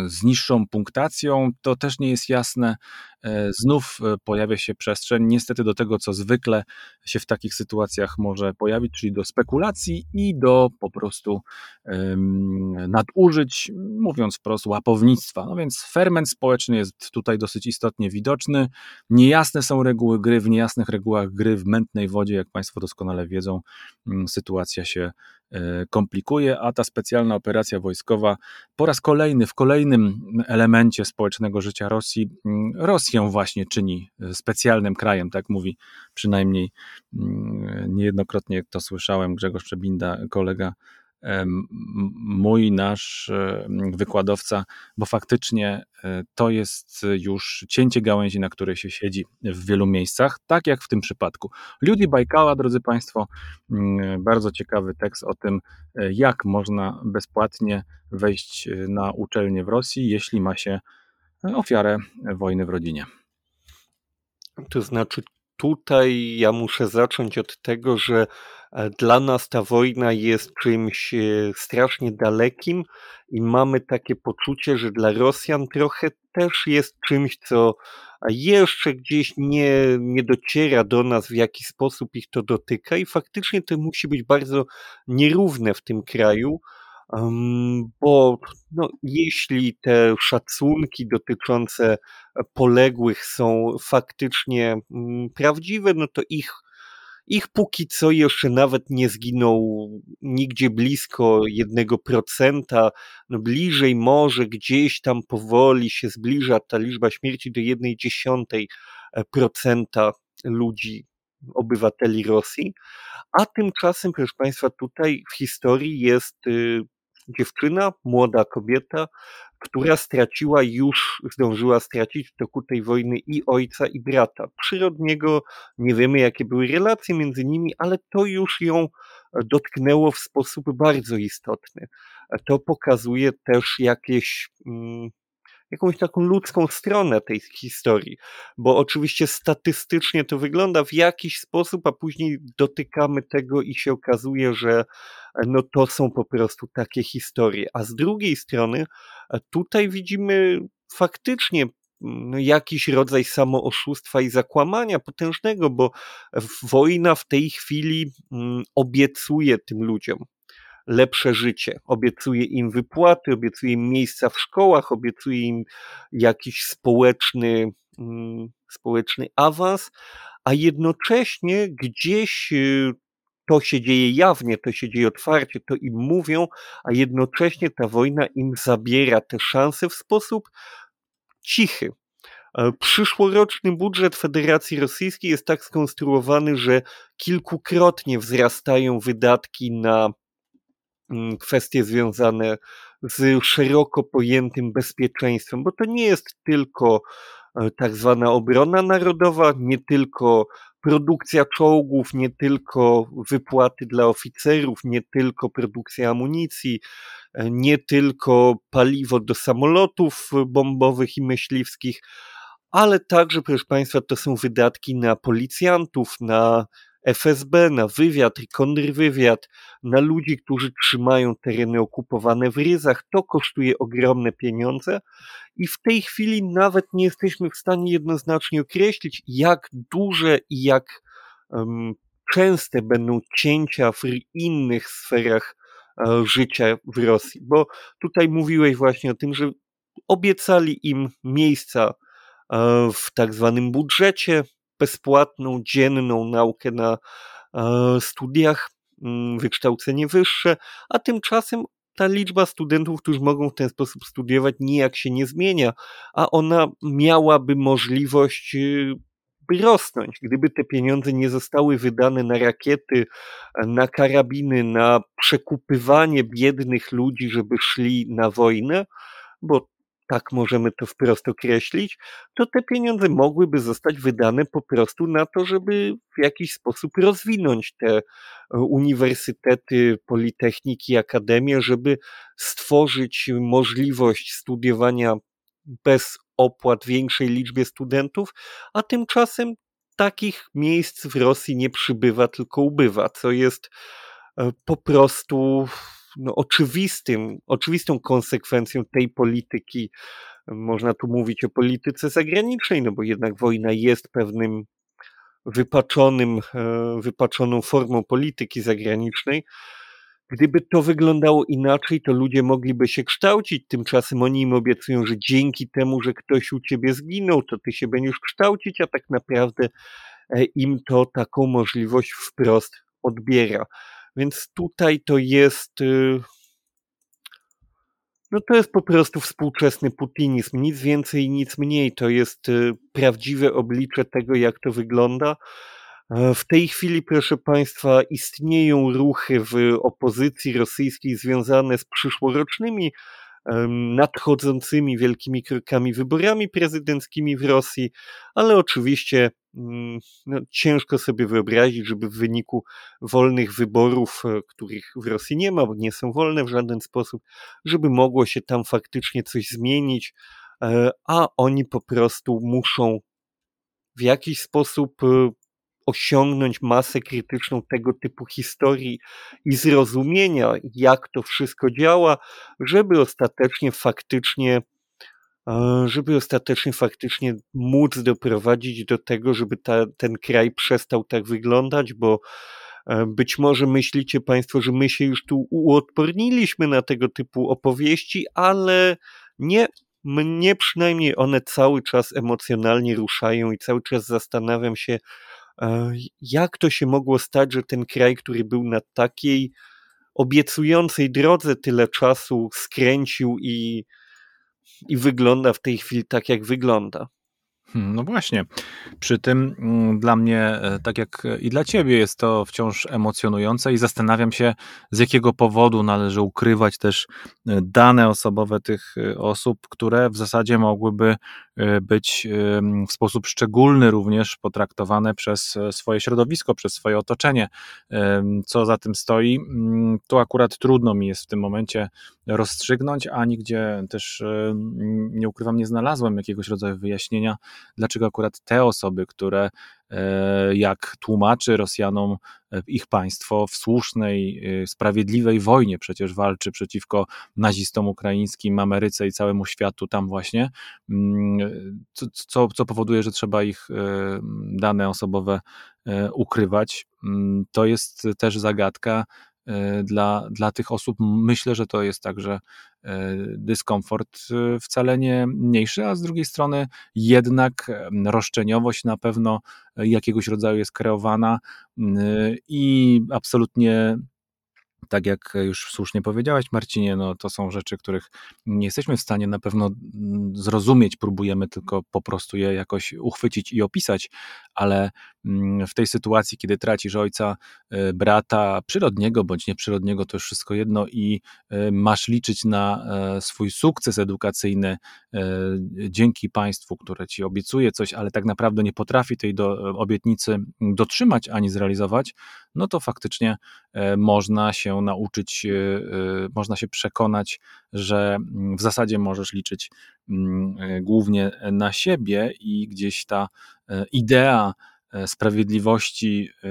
z niższą punktacją, to też nie jest jasne. E, znów e, pojawia się przestrzeń, niestety do tego, co zwykle się w takich sytuacjach może pojawić, czyli do spekulacji i do po prostu nadużyć, mówiąc wprost, łapownictwa. No więc ferment społeczny jest tutaj dosyć istotnie widoczny. Niejasne są reguły gry, w niejasnych regułach gry w mętnej wodzie, jak Państwo doskonale wiedzą, sytuacja się E, komplikuje, a ta specjalna operacja wojskowa po raz kolejny, w kolejnym elemencie społecznego życia Rosji, mm, Rosję właśnie czyni e, specjalnym krajem, tak mówi przynajmniej mm, niejednokrotnie to słyszałem, Grzegorz Przebinda, kolega mój, nasz wykładowca, bo faktycznie e, to jest już cięcie gałęzi, na której się siedzi w wielu miejscach, tak jak w tym przypadku. Ludzi Bajkała, drodzy Państwo, bardzo ciekawy tekst o tym, e, jak można bezpłatnie wejść e, na uczelnię w Rosji, jeśli ma się ofiarę wojny w rodzinie. To znaczy, tutaj ja muszę zacząć od tego, że e, dla nas ta wojna jest czymś e, strasznie dalekim i mamy takie poczucie, że dla Rosjan trochę też jest czymś, co jeszcze gdzieś nie, nie dociera do nas, w jaki sposób ich to dotyka, i faktycznie to musi być bardzo nierówne w tym kraju bo no, jeśli te szacunki dotyczące poległych są faktycznie mm, prawdziwe, no to ich, ich póki co jeszcze nawet nie zginął nigdzie blisko jednego procenta, no bliżej może gdzieś tam powoli się zbliża ta liczba śmierci do jednej dziesiątej e, procenta ludzi, obywateli Rosji, a tymczasem, proszę Państwa, tutaj w historii jest y, dziewczyna, młoda kobieta, która straciła już, zdążyła stracić w toku tej wojny i ojca, i brata. Przyrodniego nie wiemy, jakie były relacje między nimi, ale to już ją dotknęło w sposób bardzo istotny. To pokazuje też jakieś. Mm, jakąś taką ludzką stronę tej historii, bo oczywiście statystycznie to wygląda w jakiś sposób, a później dotykamy tego i się okazuje, że no to są po prostu takie historie. A z drugiej strony tutaj widzimy faktycznie no, jakiś rodzaj samooszustwa i zakłamania potężnego, bo wojna w tej chwili mm, obiecuje tym ludziom lepsze życie. Obiecuje im wypłaty, obiecuje im miejsca w szkołach, obiecuje im jakiś społeczny, mm, społeczny awans, a jednocześnie gdzieś y, to się dzieje jawnie, to się dzieje otwarcie, to im mówią, a jednocześnie ta wojna im zabiera te szanse w sposób cichy. E, przyszłoroczny budżet Federacji Rosyjskiej jest tak skonstruowany, że kilkukrotnie wzrastają wydatki na mm, kwestie związane z szeroko pojętym bezpieczeństwem, bo to nie jest tylko tak zwana obrona narodowa, nie tylko produkcja czołgów, nie tylko wypłaty dla oficerów, nie tylko produkcja amunicji, e, nie tylko paliwo do samolotów bombowych i myśliwskich, ale także, proszę Państwa, to są wydatki na policjantów, na FSB, na wywiad i kontrwywiad, na ludzi, którzy trzymają tereny okupowane w ryzach. To kosztuje ogromne pieniądze i w tej chwili nawet nie jesteśmy w stanie jednoznacznie określić, jak duże i jak um, częste będą cięcia w innych sferach e, życia w Rosji. Bo tutaj mówiłeś właśnie o tym, że obiecali im miejsca e, w tak zwanym budżecie, bezpłatną, dzienną naukę na e, studiach, mm, wykształcenie wyższe, a tymczasem ta liczba studentów, którzy mogą w ten sposób studiować, nijak się nie zmienia, a ona miałaby możliwość y, rosnąć. Gdyby te pieniądze nie zostały wydane na rakiety, na karabiny, na przekupywanie biednych ludzi, żeby szli na wojnę, bo tak możemy to wprost określić, to te pieniądze mogłyby zostać wydane po prostu na to, żeby w jakiś sposób rozwinąć te e, uniwersytety, politechniki, akademie, żeby stworzyć możliwość studiowania bez opłat większej liczbie studentów, a tymczasem takich miejsc w Rosji nie przybywa, tylko ubywa, co jest e, po prostu no, oczywistym, oczywistą konsekwencją tej polityki. Można tu mówić o polityce zagranicznej, no bo jednak wojna jest pewnym wypaczonym, e, wypaczoną formą polityki zagranicznej. Gdyby to wyglądało inaczej, to ludzie mogliby się kształcić. Tymczasem oni im obiecują, że dzięki temu, że ktoś u ciebie zginął, to ty się będziesz kształcić, a tak naprawdę e, im to taką możliwość wprost odbiera. Więc tutaj to jest. Y, no to jest po prostu współczesny putinizm. Nic więcej, nic mniej. To jest y, prawdziwe oblicze tego, jak to wygląda. E, w tej chwili, proszę Państwa, istnieją ruchy w opozycji rosyjskiej związane z przyszłorocznymi nadchodzącymi wielkimi krokami wyborami prezydenckimi w Rosji, ale oczywiście mm, no, ciężko sobie wyobrazić, żeby w wyniku wolnych wyborów, e, których w Rosji nie ma, bo nie są wolne w żaden sposób, żeby mogło się tam faktycznie coś zmienić, e, a oni po prostu muszą w jakiś sposób e, osiągnąć masę krytyczną tego typu historii i zrozumienia, jak to wszystko działa, żeby ostatecznie faktycznie e, żeby ostatecznie faktycznie móc doprowadzić do tego, żeby ta, ten kraj przestał tak wyglądać, bo e, być może myślicie Państwo, że my się już tu uodporniliśmy na tego typu opowieści, ale nie, mnie przynajmniej one cały czas emocjonalnie ruszają i cały czas zastanawiam się, jak to się mogło stać, że ten kraj, który był na takiej obiecującej drodze tyle czasu, skręcił i, i wygląda w tej chwili tak, jak wygląda? Hmm, no właśnie. Przy tym mm, dla mnie, e, tak jak i dla ciebie, jest to wciąż emocjonujące i zastanawiam się, z jakiego powodu należy ukrywać też e, dane osobowe tych osób, które w zasadzie mogłyby E, być w sposób szczególny również potraktowane przez e, swoje środowisko, przez swoje otoczenie. Co za tym stoi, mm, to akurat trudno mi jest w tym momencie rozstrzygnąć, a nigdzie też e, nie ukrywam, nie znalazłem jakiegoś rodzaju wyjaśnienia, dlaczego akurat te osoby, które E, jak tłumaczy Rosjanom e, ich państwo w słusznej, e, sprawiedliwej wojnie przecież walczy przeciwko nazistom ukraińskim, Ameryce i całemu światu tam właśnie, mm, co, co powoduje, że trzeba ich dane osobowe ukrywać. Mm, to jest też zagadka, dla, dla tych osób. Myślę, że to jest także e, dyskomfort e, wcale nie mniejszy, a z drugiej strony jednak roszczeniowość na pewno jakiegoś rodzaju jest kreowana i absolutnie tak jak już słusznie powiedziałaś, Marcinie, no to są rzeczy, których nie jesteśmy w stanie na pewno zrozumieć, próbujemy tylko po prostu je jakoś uchwycić i opisać, ale w tej sytuacji, kiedy tracisz ojca, brata przyrodniego bądź nieprzyrodniego, to już wszystko jedno i masz liczyć na swój sukces edukacyjny dzięki państwu, które ci obiecuje coś, ale tak naprawdę nie potrafi tej do, obietnicy dotrzymać ani zrealizować, no to faktycznie można się nauczyć, można się przekonać, że mm, w zasadzie możesz liczyć mm, głównie na siebie i gdzieś ta idea E, sprawiedliwości e,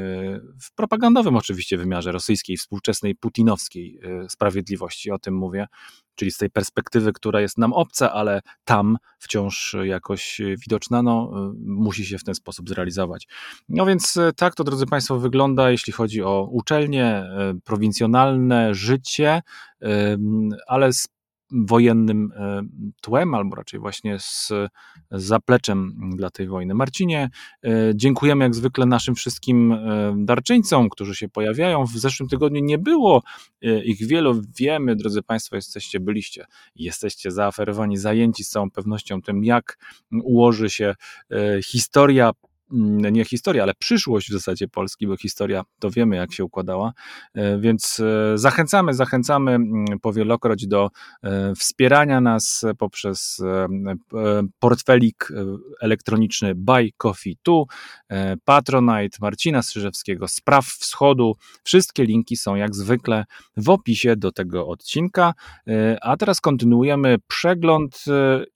w propagandowym oczywiście wymiarze rosyjskiej, współczesnej putinowskiej e, sprawiedliwości, o tym mówię, czyli z tej perspektywy, która jest nam obca, ale tam wciąż jakoś widoczna, no, musi się w ten sposób zrealizować. No więc tak to, drodzy Państwo, wygląda, jeśli chodzi o uczelnie, prowincjonalne życie, ale z wojennym e, tłem, albo raczej właśnie z zapleczem dla tej wojny. Marcinie, e, dziękujemy jak zwykle naszym wszystkim e, darczyńcom, którzy się pojawiają. W zeszłym tygodniu nie było ich wielu. Wiemy, drodzy Państwo, jesteście, byliście, jesteście zaaferowani, zajęci z całą pewnością tym, jak ułoży się historia nie historia, ale przyszłość w zasadzie Polski, bo historia to wiemy, jak się układała. E, więc e, zachęcamy, zachęcamy mm, powielokroć do e, wspierania nas poprzez portfelik elektroniczny Buy Coffee Tu, Patronite Marcina Strzyżewskiego, Spraw Wschodu. Wszystkie linki są jak zwykle w opisie do tego odcinka. A teraz kontynuujemy przegląd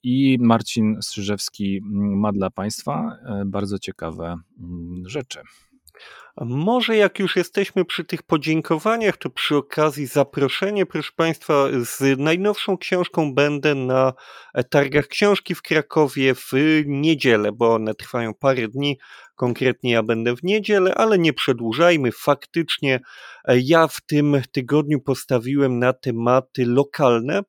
i Marcin Strzyżewski mm, ma dla Państwa bardzo ciekawe ciekawe mm, rzeczy. Może jak już jesteśmy przy tych podziękowaniach, to przy okazji zaproszenie, proszę Państwa, z najnowszą książką będę na targach książki w Krakowie w niedzielę, bo one trwają parę dni. Konkretnie ja będę w niedzielę, ale nie przedłużajmy. Faktycznie e, ja w tym tygodniu postawiłem na tematy lokalne,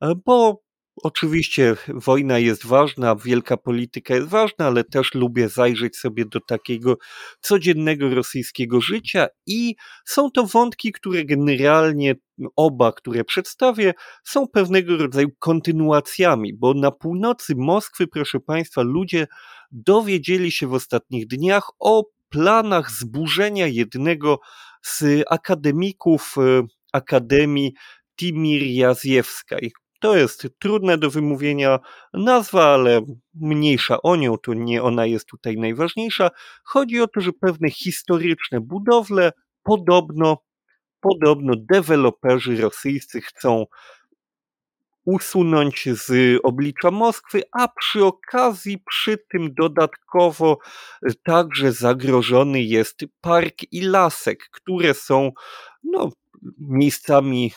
e, bo Oczywiście wojna jest ważna, wielka polityka jest ważna, ale też lubię zajrzeć sobie do takiego codziennego rosyjskiego życia i są to wątki, które generalnie oba, które przedstawię, są pewnego rodzaju kontynuacjami, bo na północy Moskwy, proszę Państwa, ludzie dowiedzieli się w ostatnich dniach o planach zburzenia jednego z akademików e, Akademii Timirjazjewskiej. To jest trudne do wymówienia nazwa, ale mniejsza o nią, to nie ona jest tutaj najważniejsza. Chodzi o to, że pewne historyczne budowle podobno, podobno deweloperzy rosyjscy chcą usunąć z oblicza Moskwy, a przy okazji przy tym dodatkowo także zagrożony jest park i lasek, które są no, miejscami,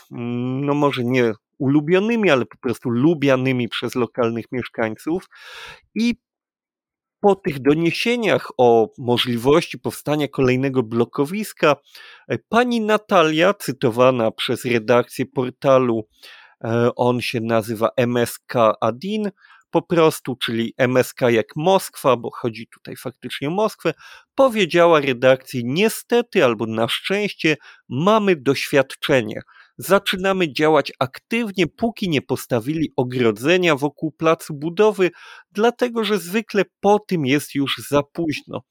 no może nie ulubionymi, ale po prostu lubianymi przez lokalnych mieszkańców. I po tych doniesieniach o możliwości powstania kolejnego blokowiska, e, pani Natalia, cytowana przez redakcję portalu, e, on się nazywa MSK Adin, po prostu, czyli MSK jak Moskwa, bo chodzi tutaj faktycznie o Moskwę, powiedziała redakcji: Niestety albo na szczęście mamy doświadczenie zaczynamy działać aktywnie, póki nie postawili ogrodzenia wokół placu budowy, dlatego że zwykle po tym jest już za późno.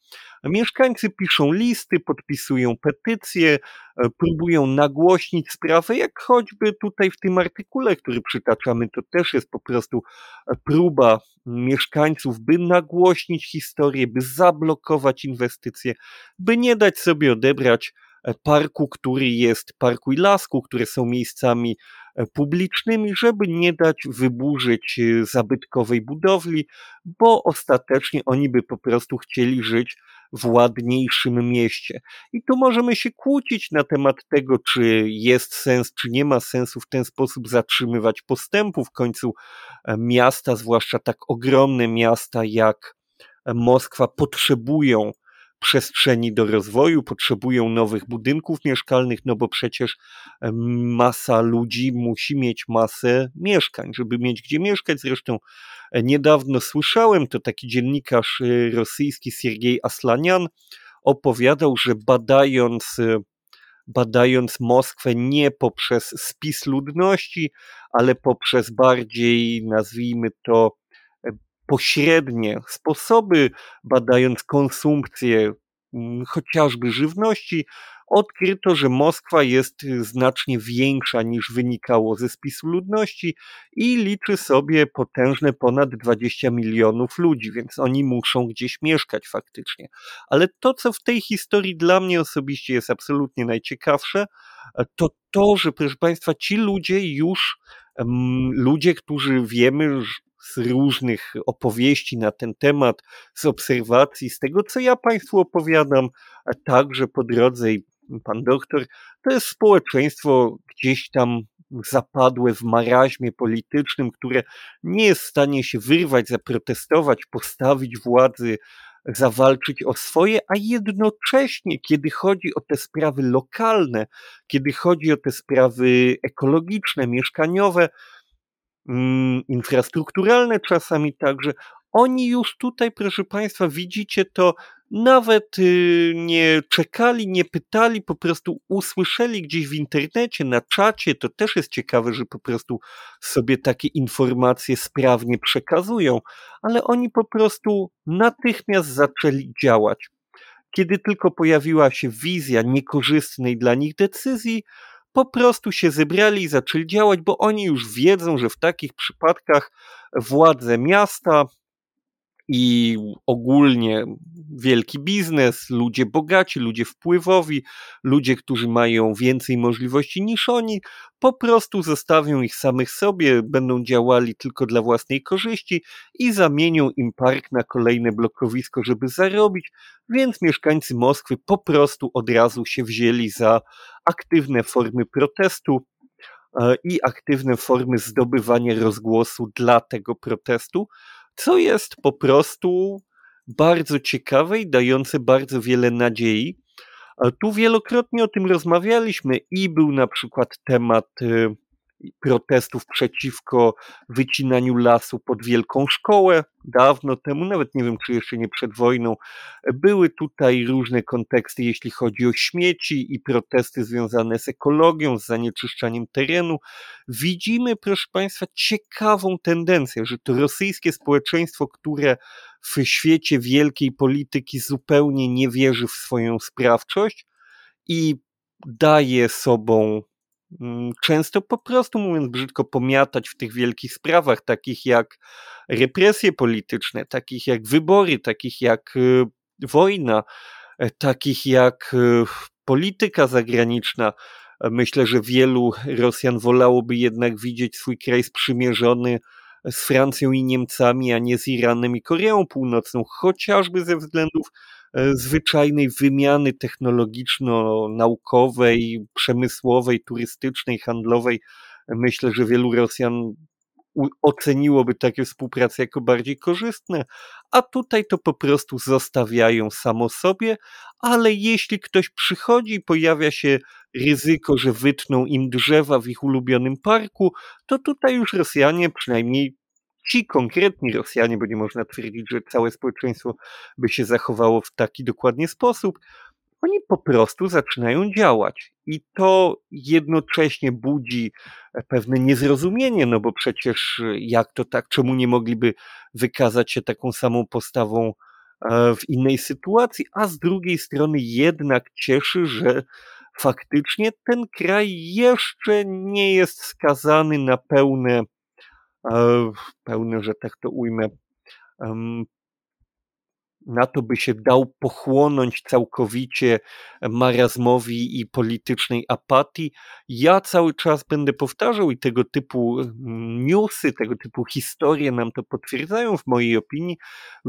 Mieszkańcy piszą listy, podpisują petycje, e, próbują nagłośnić sprawę, jak choćby tutaj w tym artykule, który przytaczamy, to też jest po prostu e, próba mieszkańców, by nagłośnić historię, by zablokować inwestycje, by nie dać sobie odebrać parku, który jest parku i lasku, które są miejscami e, publicznymi, żeby nie dać wyburzyć e, zabytkowej budowli, bo ostatecznie oni by po prostu chcieli żyć w ładniejszym mieście. I tu możemy się kłócić na temat tego, czy jest sens, czy nie ma sensu w ten sposób zatrzymywać postępu. W końcu miasta, zwłaszcza tak ogromne miasta jak Moskwa, potrzebują przestrzeni do rozwoju, potrzebują nowych budynków mieszkalnych, no bo przecież masa ludzi musi mieć masę mieszkań, żeby mieć gdzie mieszkać. Zresztą e, niedawno słyszałem, to taki dziennikarz e, rosyjski Siergiej Aslanian opowiadał, że badając e, badając Moskwę nie poprzez spis ludności, ale poprzez bardziej, nazwijmy to, pośrednie sposoby, badając konsumpcję mm, chociażby żywności, odkryto, że Moskwa jest y, znacznie większa niż wynikało ze spisu ludności i liczy sobie potężne ponad 20 milionów ludzi, więc oni muszą gdzieś mieszkać faktycznie. Ale to, co w tej historii dla mnie osobiście jest absolutnie najciekawsze, e, to to, że proszę Państwa, ci ludzie już, ludzie, którzy wiemy, z różnych opowieści na ten temat, z obserwacji, z tego, co ja Państwu opowiadam, a także po drodze i pan doktor, to jest społeczeństwo gdzieś tam zapadłe w maraźmie politycznym, które nie jest w stanie się wyrwać, zaprotestować, postawić władzy, zawalczyć o swoje, a jednocześnie, kiedy chodzi o te sprawy lokalne, kiedy chodzi o te sprawy ekologiczne, mieszkaniowe, infrastrukturalne czasami także, oni już tutaj, proszę Państwa, widzicie to, nawet y, nie czekali, nie pytali, po prostu usłyszeli gdzieś w internecie, na czacie. To też jest ciekawe, że po prostu sobie takie informacje sprawnie przekazują, ale oni po prostu natychmiast zaczęli działać. Kiedy tylko pojawiła się wizja niekorzystnej dla nich decyzji, po prostu się zebrali i zaczęli działać, bo oni już wiedzą, że w takich przypadkach władze miasta, i ogólnie wielki biznes, ludzie bogaci, ludzie wpływowi, ludzie, którzy mają więcej możliwości niż oni, po prostu zostawią ich samych sobie, będą działali tylko dla własnej korzyści i zamienią im park na kolejne blokowisko, żeby zarobić, więc mieszkańcy Moskwy po prostu od razu się wzięli za aktywne formy protestu e, i aktywne formy zdobywania rozgłosu dla tego protestu co jest po prostu bardzo ciekawe i dające bardzo wiele nadziei. Tu wielokrotnie o tym rozmawialiśmy i był na przykład temat y, protestów przeciwko wycinaniu lasu pod Wielką Szkołę dawno temu, nawet nie wiem czy jeszcze nie przed wojną. Były tutaj różne konteksty, jeśli chodzi o śmieci i protesty związane z ekologią, z zanieczyszczaniem terenu. Widzimy, proszę Państwa, ciekawą tendencję, że to rosyjskie społeczeństwo, które w świecie wielkiej polityki zupełnie nie wierzy w swoją sprawczość i daje sobą często po prostu, mówiąc brzydko, pomiatać w tych wielkich sprawach, takich jak represje polityczne, takich jak wybory, takich jak y, wojna, e, takich jak y, polityka zagraniczna. Myślę, że wielu Rosjan wolałoby jednak widzieć swój kraj sprzymierzony z Francją i Niemcami, a nie z Iranem i Koreą Północną, chociażby ze względów E, zwyczajnej wymiany technologiczno-naukowej, przemysłowej, turystycznej, handlowej. Myślę, że wielu Rosjan oceniłoby takie współpracę jako bardziej korzystne, a tutaj to po prostu zostawiają samo sobie, ale jeśli ktoś przychodzi, pojawia się ryzyko, że wytną im drzewa w ich ulubionym parku, to tutaj już Rosjanie, przynajmniej ci konkretni Rosjanie, bo nie można twierdzić, że całe społeczeństwo by się zachowało w taki dokładnie sposób, oni po prostu zaczynają działać. I to jednocześnie budzi pewne niezrozumienie, no bo przecież jak to tak, czemu nie mogliby wykazać się taką samą postawą e, w innej sytuacji, a z drugiej strony jednak cieszy, że faktycznie ten kraj jeszcze nie jest skazany na pełne E, pełny, że tak to ujmę, na to by się dał pochłonąć całkowicie marazmowi i politycznej apatii. Ja cały czas będę powtarzał i tego typu mm, newsy, tego typu historie nam to potwierdzają w mojej opinii,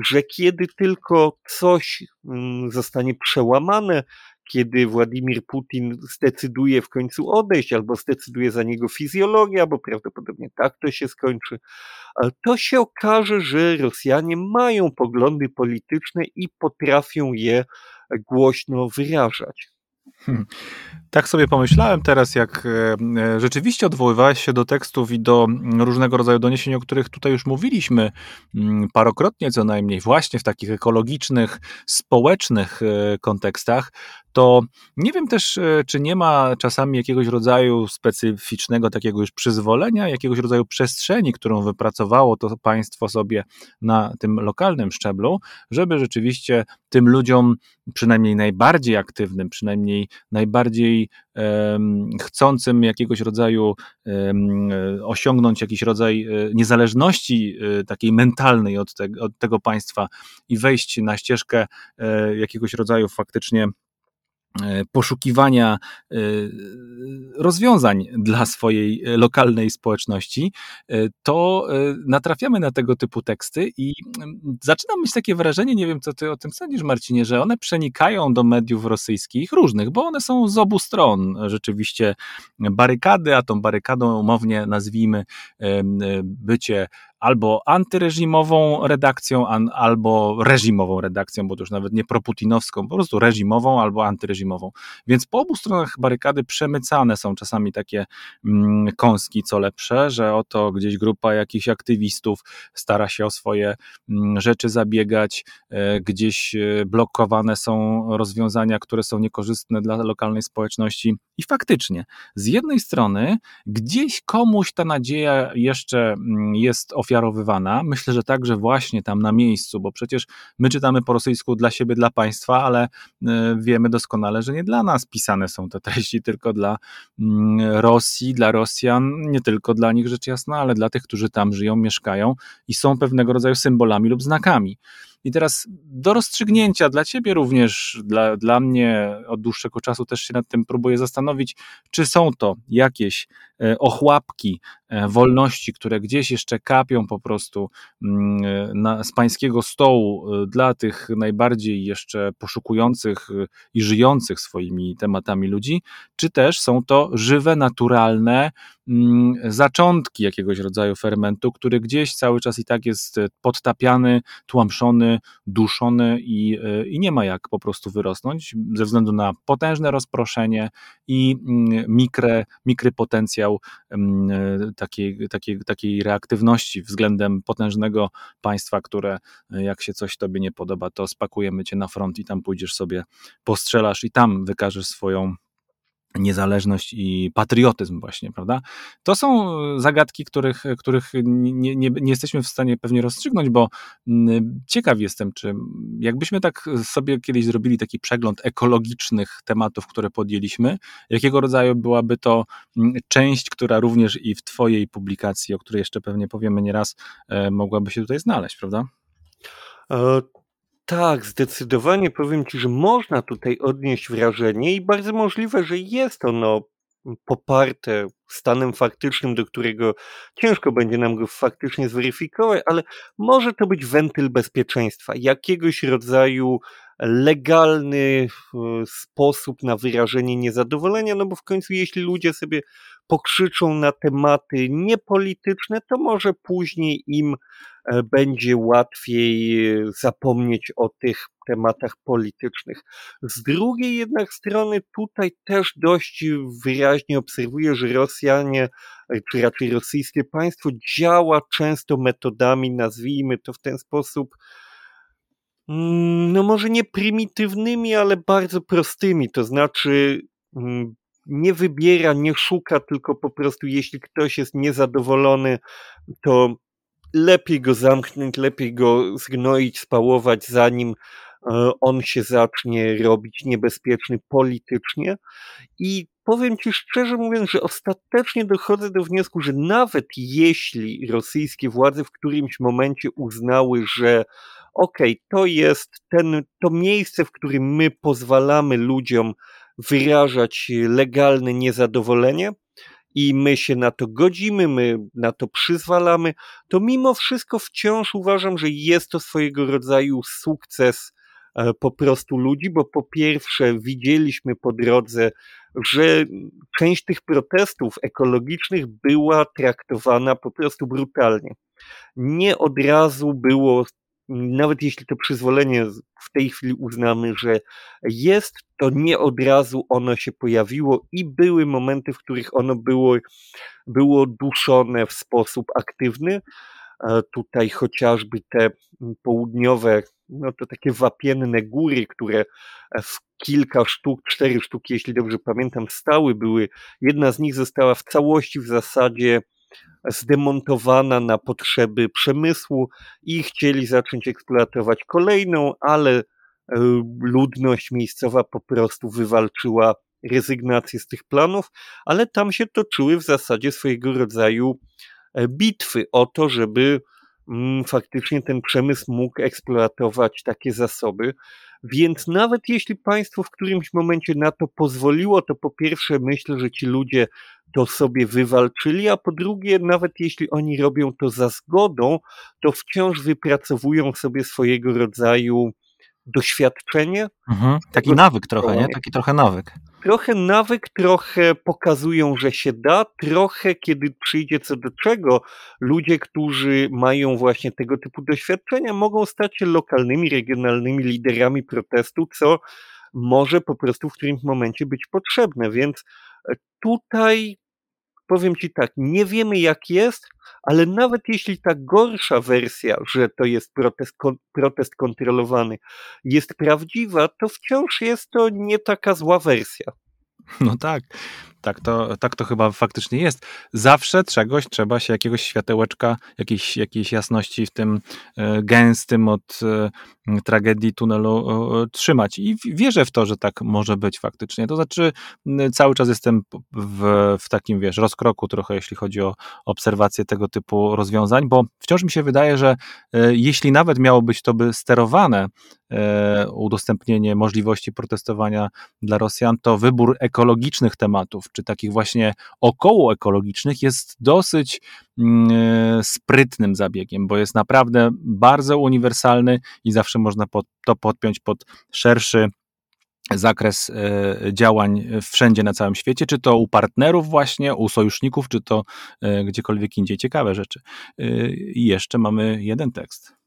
że kiedy tylko coś mm, zostanie przełamane, kiedy Władimir Putin zdecyduje w końcu odejść, albo zdecyduje za niego fizjologia, bo prawdopodobnie tak to się skończy, to się okaże, że Rosjanie mają poglądy polityczne i potrafią je głośno wyrażać. Hmm. Tak sobie pomyślałem teraz, jak e, rzeczywiście odwoływałeś się do tekstów i do różnego rodzaju doniesień, o których tutaj już mówiliśmy mm, parokrotnie co najmniej, właśnie w takich ekologicznych, społecznych e, kontekstach, to nie wiem też, e, czy nie ma czasami jakiegoś rodzaju specyficznego takiego już przyzwolenia, jakiegoś rodzaju przestrzeni, którą wypracowało to państwo sobie na tym lokalnym szczeblu, żeby rzeczywiście tym ludziom, przynajmniej najbardziej aktywnym, przynajmniej najbardziej um, chcącym jakiegoś rodzaju um, osiągnąć jakiś rodzaj e, niezależności takiej mentalnej od, te, od tego państwa i wejść na ścieżkę jakiegoś rodzaju faktycznie poszukiwania e, rozwiązań dla swojej lokalnej społeczności, e, to natrafiamy na tego typu teksty i mm, zaczynam mieć takie wrażenie, nie wiem co ty o tym sądzisz Marcinie, że one przenikają do mediów rosyjskich różnych, bo one są z obu stron. Rzeczywiście barykady, a tą barykadą umownie nazwijmy bycie albo antyreżimową redakcją, an, albo reżimową redakcją, bo to już nawet nie proputinowską, po prostu reżimową albo antyreżimową. Więc po obu stronach barykady przemycane są czasami takie mm, kąski, co lepsze, że oto gdzieś grupa jakichś aktywistów stara się o swoje mm, rzeczy zabiegać, e, gdzieś e, blokowane są rozwiązania, które są niekorzystne dla lokalnej społeczności. I faktycznie, z jednej strony gdzieś komuś ta nadzieja jeszcze mm, jest ofiarna, ofiarowywana. Myślę, że także właśnie tam na miejscu, bo przecież my czytamy po rosyjsku dla siebie, dla państwa, ale y, wiemy doskonale, że nie dla nas pisane są te treści, tylko dla mm, Rosji, dla Rosjan, nie tylko dla nich rzecz jasna, ale dla tych, którzy tam żyją, mieszkają i są pewnego rodzaju symbolami lub znakami. I teraz do rozstrzygnięcia dla Ciebie również, dla, dla mnie od dłuższego czasu też się nad tym próbuję zastanowić, czy są to jakieś e, ochłapki e, wolności, które gdzieś jeszcze kapią po prostu mm, e, na, z pańskiego stołu dla tych najbardziej jeszcze poszukujących i żyjących swoimi tematami ludzi, czy też są to żywe, naturalne mm, zaczątki jakiegoś rodzaju fermentu, który gdzieś cały czas i tak jest podtapiany, tłamszony, duszony i, e, i nie ma jak po prostu wyrosnąć ze względu na potężne rozproszenie i mm, mikre, mikry potencjał mm, e, takiej, takiej, takiej reaktywności względem potężnego państwa, które e, jak się coś tobie nie podoba, to spakujemy cię na front i tam pójdziesz sobie, postrzelasz i tam wykażesz swoją niezależność i patriotyzm właśnie, prawda? To są zagadki, których, których nie, nie, nie, jesteśmy w stanie pewnie rozstrzygnąć, bo ciekaw jestem, czy jakbyśmy tak sobie kiedyś zrobili taki przegląd ekologicznych tematów, które podjęliśmy, jakiego rodzaju byłaby to część, która również i w twojej publikacji, o której jeszcze pewnie powiemy nieraz, e, mogłaby się tutaj znaleźć, prawda? Tak, zdecydowanie powiem Ci, że można tutaj odnieść wrażenie i bardzo możliwe, że jest ono poparte stanem faktycznym, do którego ciężko będzie nam go faktycznie zweryfikować, ale może to być wentyl bezpieczeństwa, jakiegoś rodzaju legalny e, sposób na wyrażenie niezadowolenia, no bo w końcu jeśli ludzie sobie pokrzyczą na tematy niepolityczne, to może później im e, będzie łatwiej e, zapomnieć o tych tematach politycznych. Z drugiej jednak strony tutaj też dość wyraźnie obserwuję, że Rosjanie, czy raczej rosyjskie państwo działa często metodami, nazwijmy to w ten sposób, mm, no może nie prymitywnymi, ale bardzo prostymi, to znaczy mm, nie wybiera, nie szuka, tylko po prostu jeśli ktoś jest niezadowolony, to lepiej go zamknąć, lepiej go zgnoić, spałować, zanim e, on się zacznie robić niebezpieczny politycznie. I powiem Ci szczerze mówiąc, że ostatecznie dochodzę do wniosku, że nawet jeśli rosyjskie władze w którymś momencie uznały, że okej, okay, to jest ten, to miejsce, w którym my pozwalamy ludziom wyrażać legalne niezadowolenie i my się na to godzimy, my na to przyzwalamy, to mimo wszystko wciąż uważam, że jest to swojego rodzaju sukces e, po prostu ludzi, bo po pierwsze widzieliśmy po drodze, że część tych protestów ekologicznych była traktowana po prostu brutalnie. Nie od razu było nawet jeśli to przyzwolenie w tej chwili uznamy, że jest, to nie od razu ono się pojawiło i były momenty, w których ono było, było duszone w sposób aktywny. E, tutaj chociażby te południowe no to takie wapienne góry, które w kilka sztuk, cztery sztuki, jeśli dobrze pamiętam, stały były. Jedna z nich została w całości w zasadzie zdemontowana na potrzeby przemysłu i chcieli zacząć eksploatować kolejną, ale e, ludność miejscowa po prostu wywalczyła rezygnację z tych planów, ale tam się toczyły w zasadzie swojego rodzaju e, bitwy o to, żeby faktycznie ten przemysł mógł eksploatować takie zasoby. Więc nawet jeśli państwo w którymś momencie na to pozwoliło, to po pierwsze myślę, że ci ludzie to sobie wywalczyli, a po drugie, nawet jeśli oni robią to za zgodą, to wciąż wypracowują sobie swojego rodzaju doświadczenie. Mhm. Taki nawyk trochę, nie? Taki trochę nawyk. Trochę nawyk, trochę pokazują, że się da, trochę kiedy przyjdzie co do czego, ludzie, którzy mają właśnie tego typu doświadczenia, mogą stać się lokalnymi, regionalnymi liderami protestu, co może po prostu w którymś momencie być potrzebne. Więc e, tutaj powiem Ci tak, nie wiemy jak jest, ale nawet jeśli ta gorsza wersja, że to jest protest, kon, protest kontrolowany, jest prawdziwa, to wciąż jest to nie taka zła wersja. No tak, tak to, tak to chyba faktycznie jest. Zawsze czegoś trzeba się, jakiegoś światełeczka, jakiejś, jakiejś jasności w tym e, gęstym od e, tragedii tunelu trzymać. I wierzę w to, że tak może być faktycznie. To znaczy, cały czas jestem w, w takim, wiesz, rozkroku trochę, jeśli chodzi o obserwację tego typu rozwiązań, bo wciąż mi się wydaje, że e, jeśli nawet miało być to by sterowane, udostępnienie możliwości protestowania dla Rosjan, to wybór ekologicznych tematów, czy takich właśnie około ekologicznych jest dosyć sprytnym zabiegiem, bo jest naprawdę bardzo uniwersalny i zawsze można pod, to podpiąć pod szerszy zakres e, działań wszędzie na całym świecie, czy to u partnerów właśnie, u sojuszników, czy to e, gdziekolwiek indziej. Ciekawe rzeczy. E, I jeszcze mamy jeden tekst.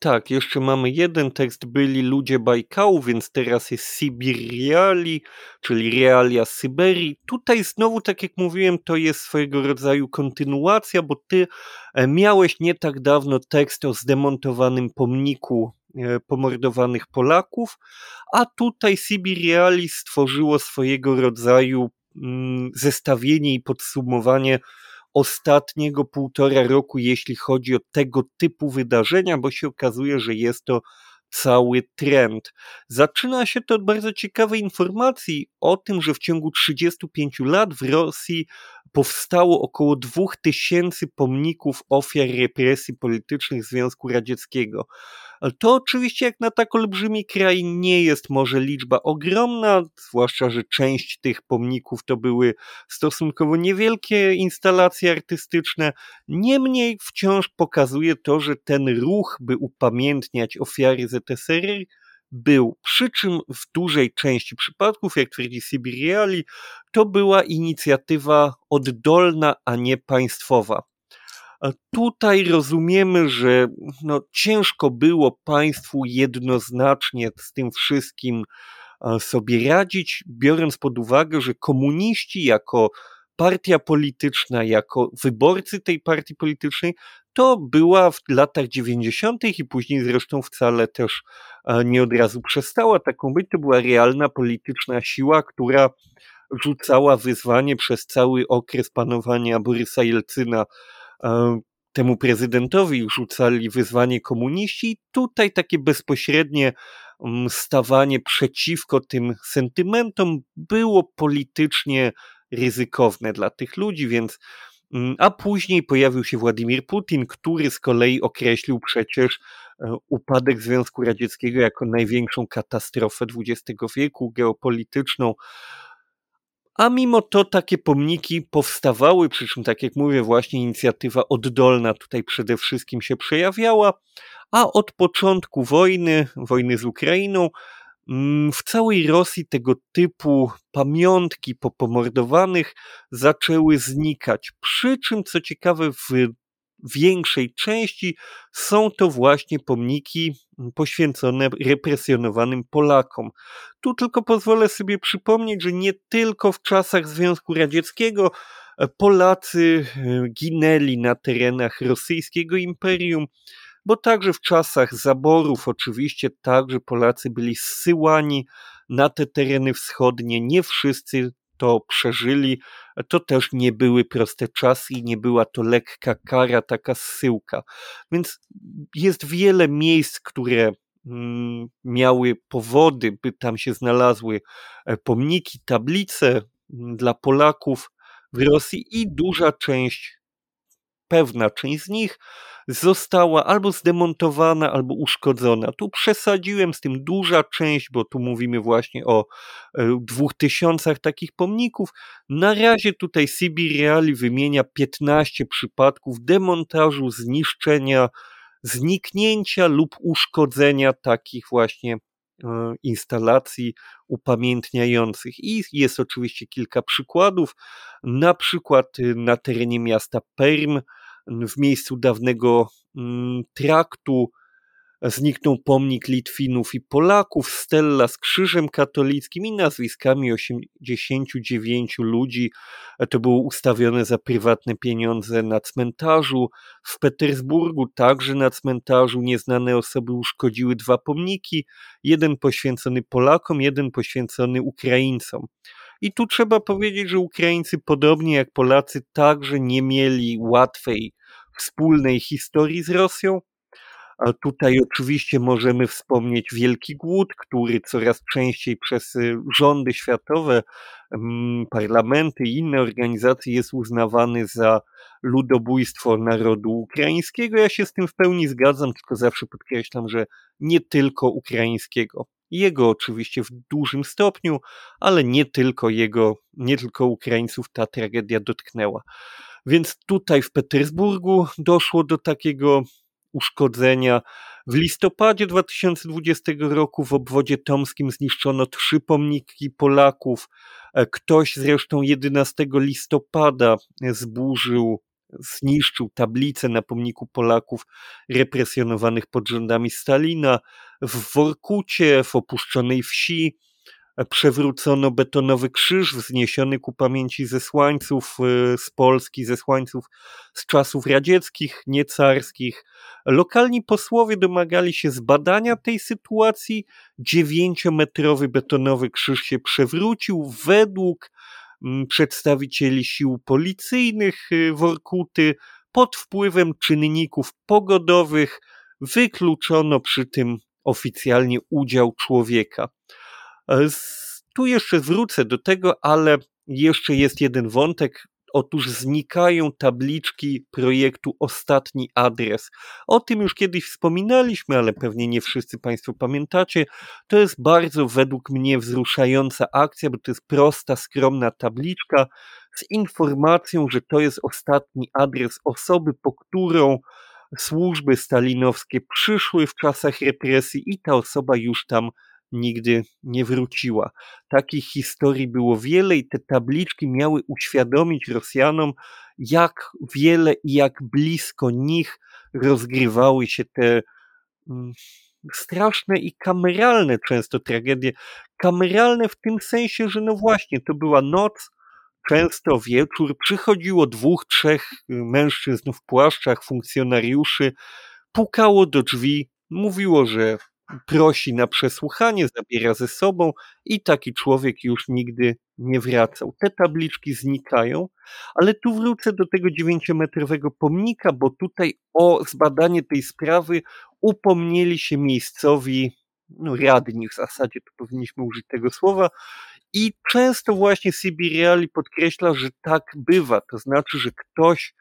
Tak, jeszcze mamy jeden tekst, byli ludzie Bajkału, więc teraz jest Sibiriali, czyli realia Syberii. Tutaj znowu, tak jak mówiłem, to jest swojego rodzaju kontynuacja, bo ty e, miałeś nie tak dawno tekst o zdemontowanym pomniku e, pomordowanych Polaków, a tutaj Sibiriali stworzyło swojego rodzaju mm, zestawienie i podsumowanie ostatniego półtora roku, jeśli chodzi o tego typu wydarzenia, bo się okazuje, że jest to cały trend. Zaczyna się to od bardzo ciekawej informacji o tym, że w ciągu 35 lat w Rosji powstało około 2000 pomników ofiar represji politycznych Związku Radzieckiego. To oczywiście jak na tak olbrzymi kraj nie jest może liczba ogromna, zwłaszcza, że część tych pomników to były stosunkowo niewielkie instalacje artystyczne. Niemniej wciąż pokazuje to, że ten ruch, by upamiętniać ofiary ZSRR, był. Przy czym w dużej części przypadków, jak twierdzi Sibiriali, to była inicjatywa oddolna, a nie państwowa. Tutaj rozumiemy, że no, ciężko było państwu jednoznacznie z tym wszystkim sobie radzić, biorąc pod uwagę, że komuniści jako partia polityczna, jako wyborcy tej partii politycznej, to była w latach 90. i później zresztą wcale też nie od razu przestała taką być. To była realna polityczna siła, która rzucała wyzwanie przez cały okres panowania Borysa Jelcyna temu prezydentowi rzucali wyzwanie komuniści. Tutaj takie bezpośrednie mm, stawanie przeciwko tym sentymentom było politycznie ryzykowne dla tych ludzi, więc mm, a później pojawił się Władimir Putin, który z kolei określił przecież e, upadek Związku Radzieckiego jako największą katastrofę XX wieku geopolityczną. A mimo to takie pomniki powstawały, przy czym, tak jak mówię, właśnie inicjatywa oddolna tutaj przede wszystkim się przejawiała, a od początku wojny, wojny z Ukrainą, mm, w całej Rosji tego typu pamiątki po pomordowanych zaczęły znikać. Przy czym, co ciekawe, w większej części są to właśnie pomniki poświęcone represjonowanym Polakom. Tu tylko pozwolę sobie przypomnieć, że nie tylko w czasach Związku Radzieckiego e, Polacy e, ginęli na terenach rosyjskiego imperium. bo także w czasach zaborów oczywiście także Polacy byli zsyłani na te tereny wschodnie. Nie wszyscy to przeżyli. To też nie były proste czasy i nie była to lekka kara, taka zsyłka. Więc jest wiele miejsc, które mm, miały powody, by tam się znalazły e, pomniki, tablice mm, dla Polaków w Rosji i duża część pewna część z nich została albo zdemontowana, albo uszkodzona. Tu przesadziłem z tym duża część, bo tu mówimy właśnie o e, dwóch tysiącach takich pomników. Na razie tutaj Sibir Reali wymienia 15 przypadków demontażu, zniszczenia, zniknięcia lub uszkodzenia takich właśnie instalacji upamiętniających. I jest oczywiście kilka przykładów. Na przykład y, na terenie miasta Perm w miejscu dawnego mm, traktu zniknął pomnik Litwinów i Polaków, stella z krzyżem katolickim i nazwiskami 89 ludzi. To było ustawione za prywatne pieniądze na cmentarzu. W Petersburgu także na cmentarzu nieznane osoby uszkodziły dwa pomniki, jeden poświęcony Polakom, jeden poświęcony Ukraińcom. I tu trzeba powiedzieć, że Ukraińcy, podobnie jak Polacy, także nie mieli łatwej wspólnej historii z Rosją. A tutaj oczywiście możemy wspomnieć Wielki Głód, który coraz częściej przez y, rządy światowe, mm, parlamenty i inne organizacje jest uznawany za ludobójstwo narodu ukraińskiego. Ja się z tym w pełni zgadzam, tylko zawsze podkreślam, że nie tylko ukraińskiego. Jego oczywiście w dużym stopniu, ale nie tylko jego, nie tylko Ukraińców ta tragedia dotknęła. Więc tutaj w Petersburgu doszło do takiego uszkodzenia. W listopadzie 2020 roku w obwodzie tomskim zniszczono trzy pomniki Polaków. E, ktoś zresztą 11 listopada zburzył, zniszczył tablicę na pomniku Polaków represjonowanych pod rządami Stalina. W Workucie, w opuszczonej wsi, przewrócono betonowy krzyż wzniesiony ku pamięci zesłańców y, z Polski, zesłańców z czasów radzieckich, niecarskich. Lokalni posłowie domagali się zbadania tej sytuacji. Dziewięciometrowy betonowy krzyż się przewrócił według mm, przedstawicieli sił policyjnych y, Workuty pod wpływem czynników pogodowych wykluczono przy tym oficjalnie udział człowieka. E, tu jeszcze wrócę do tego, ale jeszcze jest jeden wątek. Otóż znikają tabliczki projektu Ostatni Adres. O tym już kiedyś wspominaliśmy, ale pewnie nie wszyscy Państwo pamiętacie. To jest bardzo według mnie wzruszająca akcja, bo to jest prosta, skromna tabliczka z informacją, że to jest ostatni adres osoby, po którą służby stalinowskie przyszły w czasach represji i ta osoba już tam nigdy nie wróciła. Takich historii było wiele i te tabliczki miały uświadomić Rosjanom, jak wiele i jak blisko nich rozgrywały się te mm, straszne i kameralne często tragedie. Kameralne w tym sensie, że no właśnie, to była noc, często wieczór, przychodziło dwóch, trzech mężczyzn w płaszczach, funkcjonariuszy, pukało do drzwi, mówiło, że prosi na przesłuchanie, zabiera ze sobą i taki człowiek już nigdy nie wracał. Te tabliczki znikają, ale tu wrócę do tego dziewięciometrowego pomnika, bo tutaj o zbadanie tej sprawy upomnieli się miejscowi no, radni w zasadzie, to powinniśmy użyć tego słowa, i często właśnie Sibiriali podkreśla, że tak bywa, to znaczy, że ktoś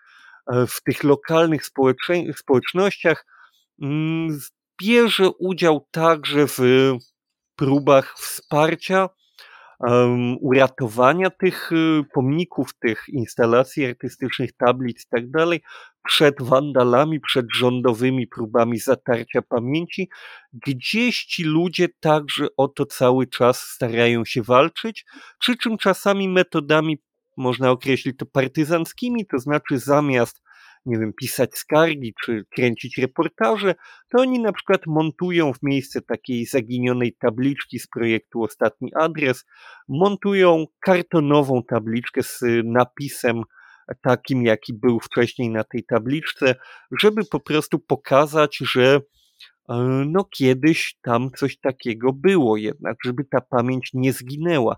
e, w tych lokalnych społecznościach mm, bierze udział także w próbach wsparcia, um, uratowania tych y, pomników, tych instalacji artystycznych, tablic i tak dalej przed wandalami, przed rządowymi próbami zatarcia pamięci. Gdzieś ci ludzie także o to cały czas starają się walczyć, przy czym czasami metodami można określić to partyzanckimi, to znaczy zamiast nie wiem, pisać skargi czy kręcić reportaże, to oni na przykład montują w miejsce takiej zaginionej tabliczki z projektu Ostatni Adres, montują kartonową tabliczkę z napisem takim, jaki był wcześniej na tej tabliczce, żeby po prostu pokazać, że e, no kiedyś tam coś takiego było jednak, żeby ta pamięć nie zginęła.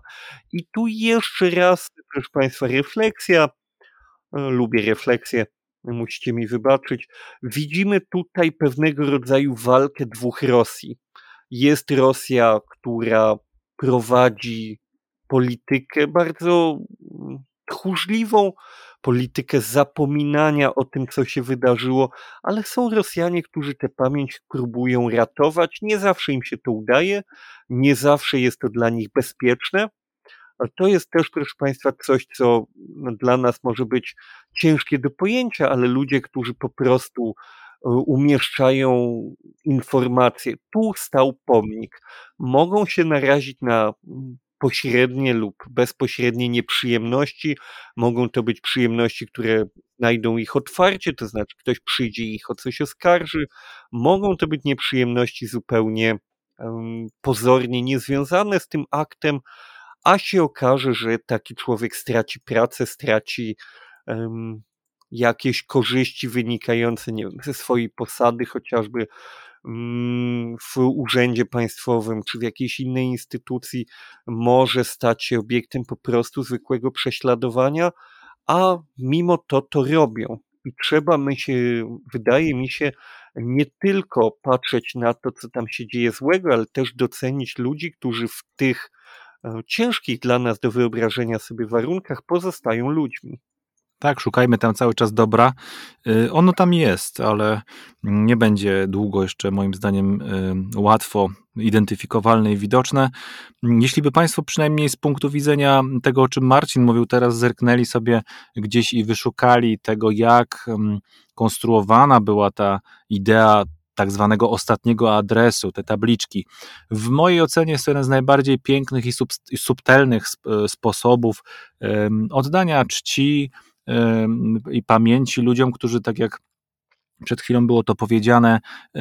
I tu jeszcze raz, proszę Państwa, refleksja, e, lubię refleksję, musicie mi wybaczyć, widzimy tutaj pewnego rodzaju walkę dwóch Rosji. Jest Rosja, która prowadzi politykę bardzo mm, tchórzliwą, politykę zapominania o tym, co się wydarzyło, ale są Rosjanie, którzy tę pamięć próbują ratować. Nie zawsze im się to udaje, nie zawsze jest to dla nich bezpieczne. To jest też, proszę Państwa, coś, co no, dla nas może być ciężkie do pojęcia, ale ludzie, którzy po prostu e, umieszczają informacje, tu stał pomnik, mogą się narazić na mm, pośrednie lub bezpośrednie nieprzyjemności. Mogą to być przyjemności, które znajdą ich otwarcie, to znaczy ktoś przyjdzie i ich o coś oskarży. Mogą to być nieprzyjemności zupełnie um, pozornie niezwiązane z tym aktem, a się okaże, że taki człowiek straci pracę, straci um, jakieś korzyści wynikające nie wiem, ze swojej posady, chociażby Mm, w urzędzie państwowym czy w jakiejś innej instytucji może stać się obiektem po prostu zwykłego prześladowania, a mimo to to robią. I trzeba, my się, wydaje mi się, nie tylko patrzeć na to, co tam się dzieje złego, ale też docenić ludzi, którzy w tych ciężkich dla nas do wyobrażenia sobie warunkach pozostają ludźmi. Tak, szukajmy tam cały czas dobra. Y, ono tam jest, ale nie będzie długo jeszcze, moim zdaniem, y, łatwo identyfikowalne i widoczne. Jeśli by Państwo przynajmniej z punktu widzenia tego, o czym Marcin mówił teraz, zerknęli sobie gdzieś i wyszukali tego, jak konstruowana była ta idea tak zwanego ostatniego adresu, te tabliczki. W mojej ocenie jest to jeden z najbardziej pięknych i subtelnych sposobów oddania czci, i pamięci ludziom, którzy tak jak przed chwilą było to powiedziane, e,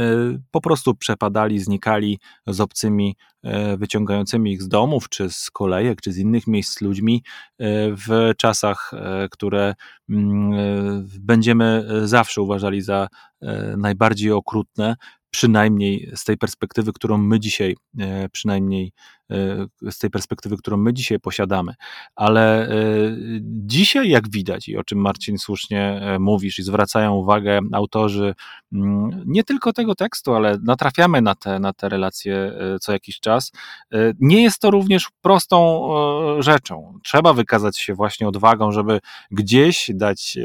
po prostu przepadali, znikali z obcymi, e, wyciągającymi ich z domów, czy z kolejek, czy z innych miejsc ludźmi e, w czasach, które mm, będziemy zawsze uważali za najbardziej okrutne, przynajmniej z tej perspektywy, którą my dzisiaj, e, przynajmniej e, z tej perspektywy, którą my dzisiaj posiadamy. Ale e, dzisiaj, jak widać, i o czym Marcin słusznie mówisz, i zwracają uwagę autorzy mm, nie tylko tego tekstu, ale natrafiamy na te, na te relacje co jakiś czas, nie jest to również prostą rzeczą. Trzeba wykazać się właśnie odwagą, żeby gdzieś dać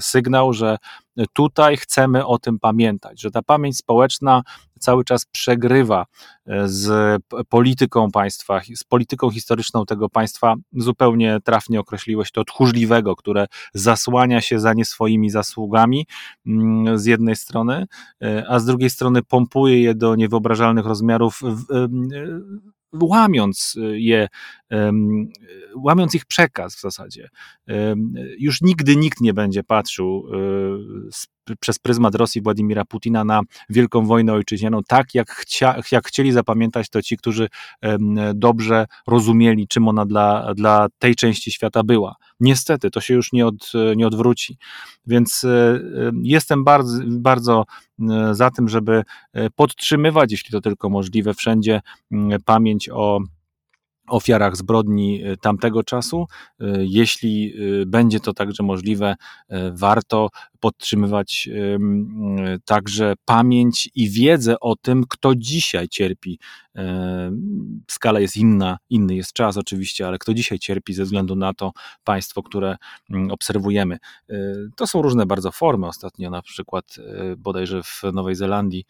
sygnał, że tutaj chcemy o tym pamiętać, że ta pamięć społeczna cały czas przegrywa e, z polityką państwa, z polityką historyczną tego państwa. Zupełnie trafnie określiłeś to tchórzliwego, które zasłania się za nie swoimi zasługami mm, z jednej strony, e, a z drugiej strony pompuje je do niewyobrażalnych rozmiarów łamiąc je, łamiąc ich przekaz w zasadzie. Już nigdy nikt nie będzie patrzył e, przez pryzmat Rosji Władimira Putina na wielką wojnę ojczyźnianą tak, jak, chcia, jak chcieli zapamiętać to ci, którzy dobrze rozumieli, czym ona dla, dla tej części świata była. Niestety, to się już nie, od, nie odwróci. Więc e, jestem bardzo, bardzo za tym, żeby e, podtrzymywać, jeśli to tylko możliwe, wszędzie pamięć o ofiarach zbrodni tamtego czasu. Jeśli będzie to także możliwe, warto podtrzymywać także pamięć i wiedzę o tym, kto dzisiaj cierpi. Skala jest inna, inny jest czas oczywiście, ale kto dzisiaj cierpi ze względu na to państwo, które mm, obserwujemy. To są różne bardzo formy. Ostatnio na przykład bodajże w Nowej Zelandii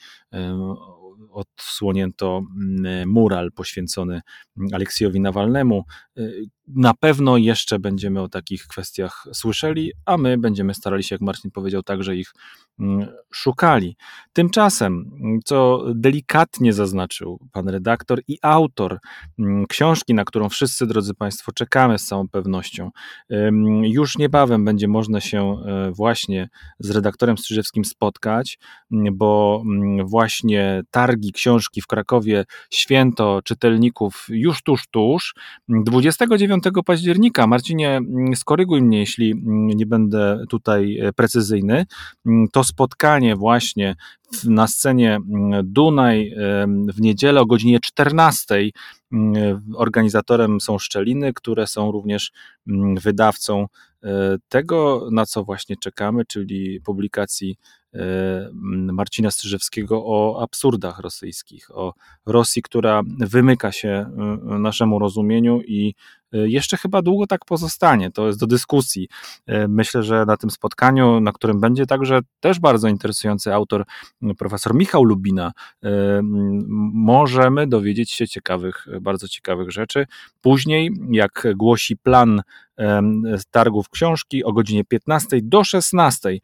odsłonięto mm, mural poświęcony Aleksjowi Nawalnemu. Na pewno jeszcze będziemy o takich kwestiach słyszeli, a my będziemy starali się, jak Marcin powiedział, także ich szukali. Tymczasem, co delikatnie zaznaczył pan redaktor i autor książki, na którą wszyscy, drodzy Państwo, czekamy z całą pewnością, już niebawem będzie można się e, właśnie z redaktorem Strzyżewskim spotkać, bo właśnie targi książki w Krakowie, święto czytelników już tuż, tuż. 29 października, Marcinie, skoryguj mnie, jeśli nie będę tutaj e, precyzyjny, to spotkanie właśnie na scenie Dunaj w niedzielę o godzinie 14 organizatorem są Szczeliny, które są również wydawcą e, tego, na co właśnie czekamy, czyli publikacji e, Marcina Strzyżewskiego o absurdach rosyjskich, o Rosji, która wymyka się naszemu rozumieniu i E, jeszcze chyba długo tak pozostanie. To jest do dyskusji. E, myślę, że na tym spotkaniu, na którym będzie także też bardzo interesujący autor, profesor Michał Lubina, e, możemy dowiedzieć się ciekawych, bardzo ciekawych rzeczy. Później, jak głosi plan targów książki o godzinie 15 do 16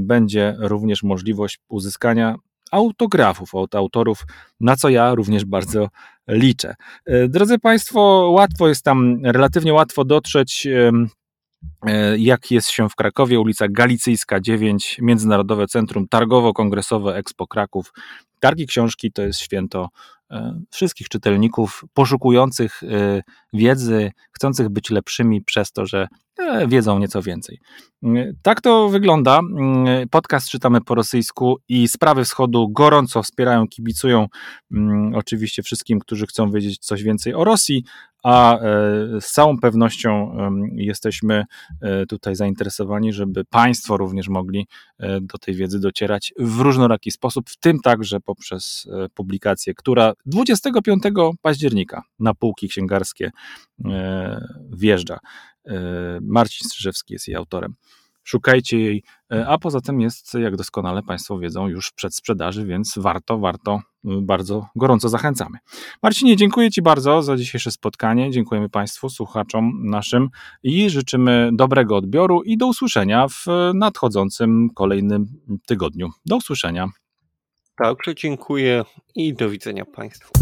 będzie również możliwość uzyskania autografów od autorów, na co ja również bardzo liczę. E, drodzy Państwo, łatwo jest tam, relatywnie łatwo dotrzeć. E, jak jest się w Krakowie, ulica Galicyjska 9, Międzynarodowe Centrum Targowo-Kongresowe Expo Kraków. Targi książki to jest święto e, wszystkich czytelników poszukujących wiedzy, chcących być lepszymi przez to, że E, wiedzą nieco więcej. Tak to wygląda. Podcast czytamy po rosyjsku i sprawy wschodu gorąco wspierają, kibicują mm, oczywiście wszystkim, którzy chcą wiedzieć coś więcej o Rosji, a e, z całą pewnością jesteśmy e, tutaj zainteresowani, żeby Państwo również mogli do tej wiedzy docierać w różnoraki sposób, w tym także poprzez publikację, która 25 października na półki księgarskie wjeżdża. E, Marcin Strzyżewski jest jej autorem. Szukajcie jej, e, a poza tym jest, jak doskonale Państwo wiedzą, już przed sprzedaży, więc warto, warto, bardzo gorąco zachęcamy. Marcinie, dziękuję Ci bardzo za dzisiejsze spotkanie. Dziękujemy Państwu, słuchaczom naszym i życzymy dobrego odbioru i do usłyszenia w nadchodzącym kolejnym tygodniu. Do usłyszenia. Także dziękuję i do widzenia Państwu.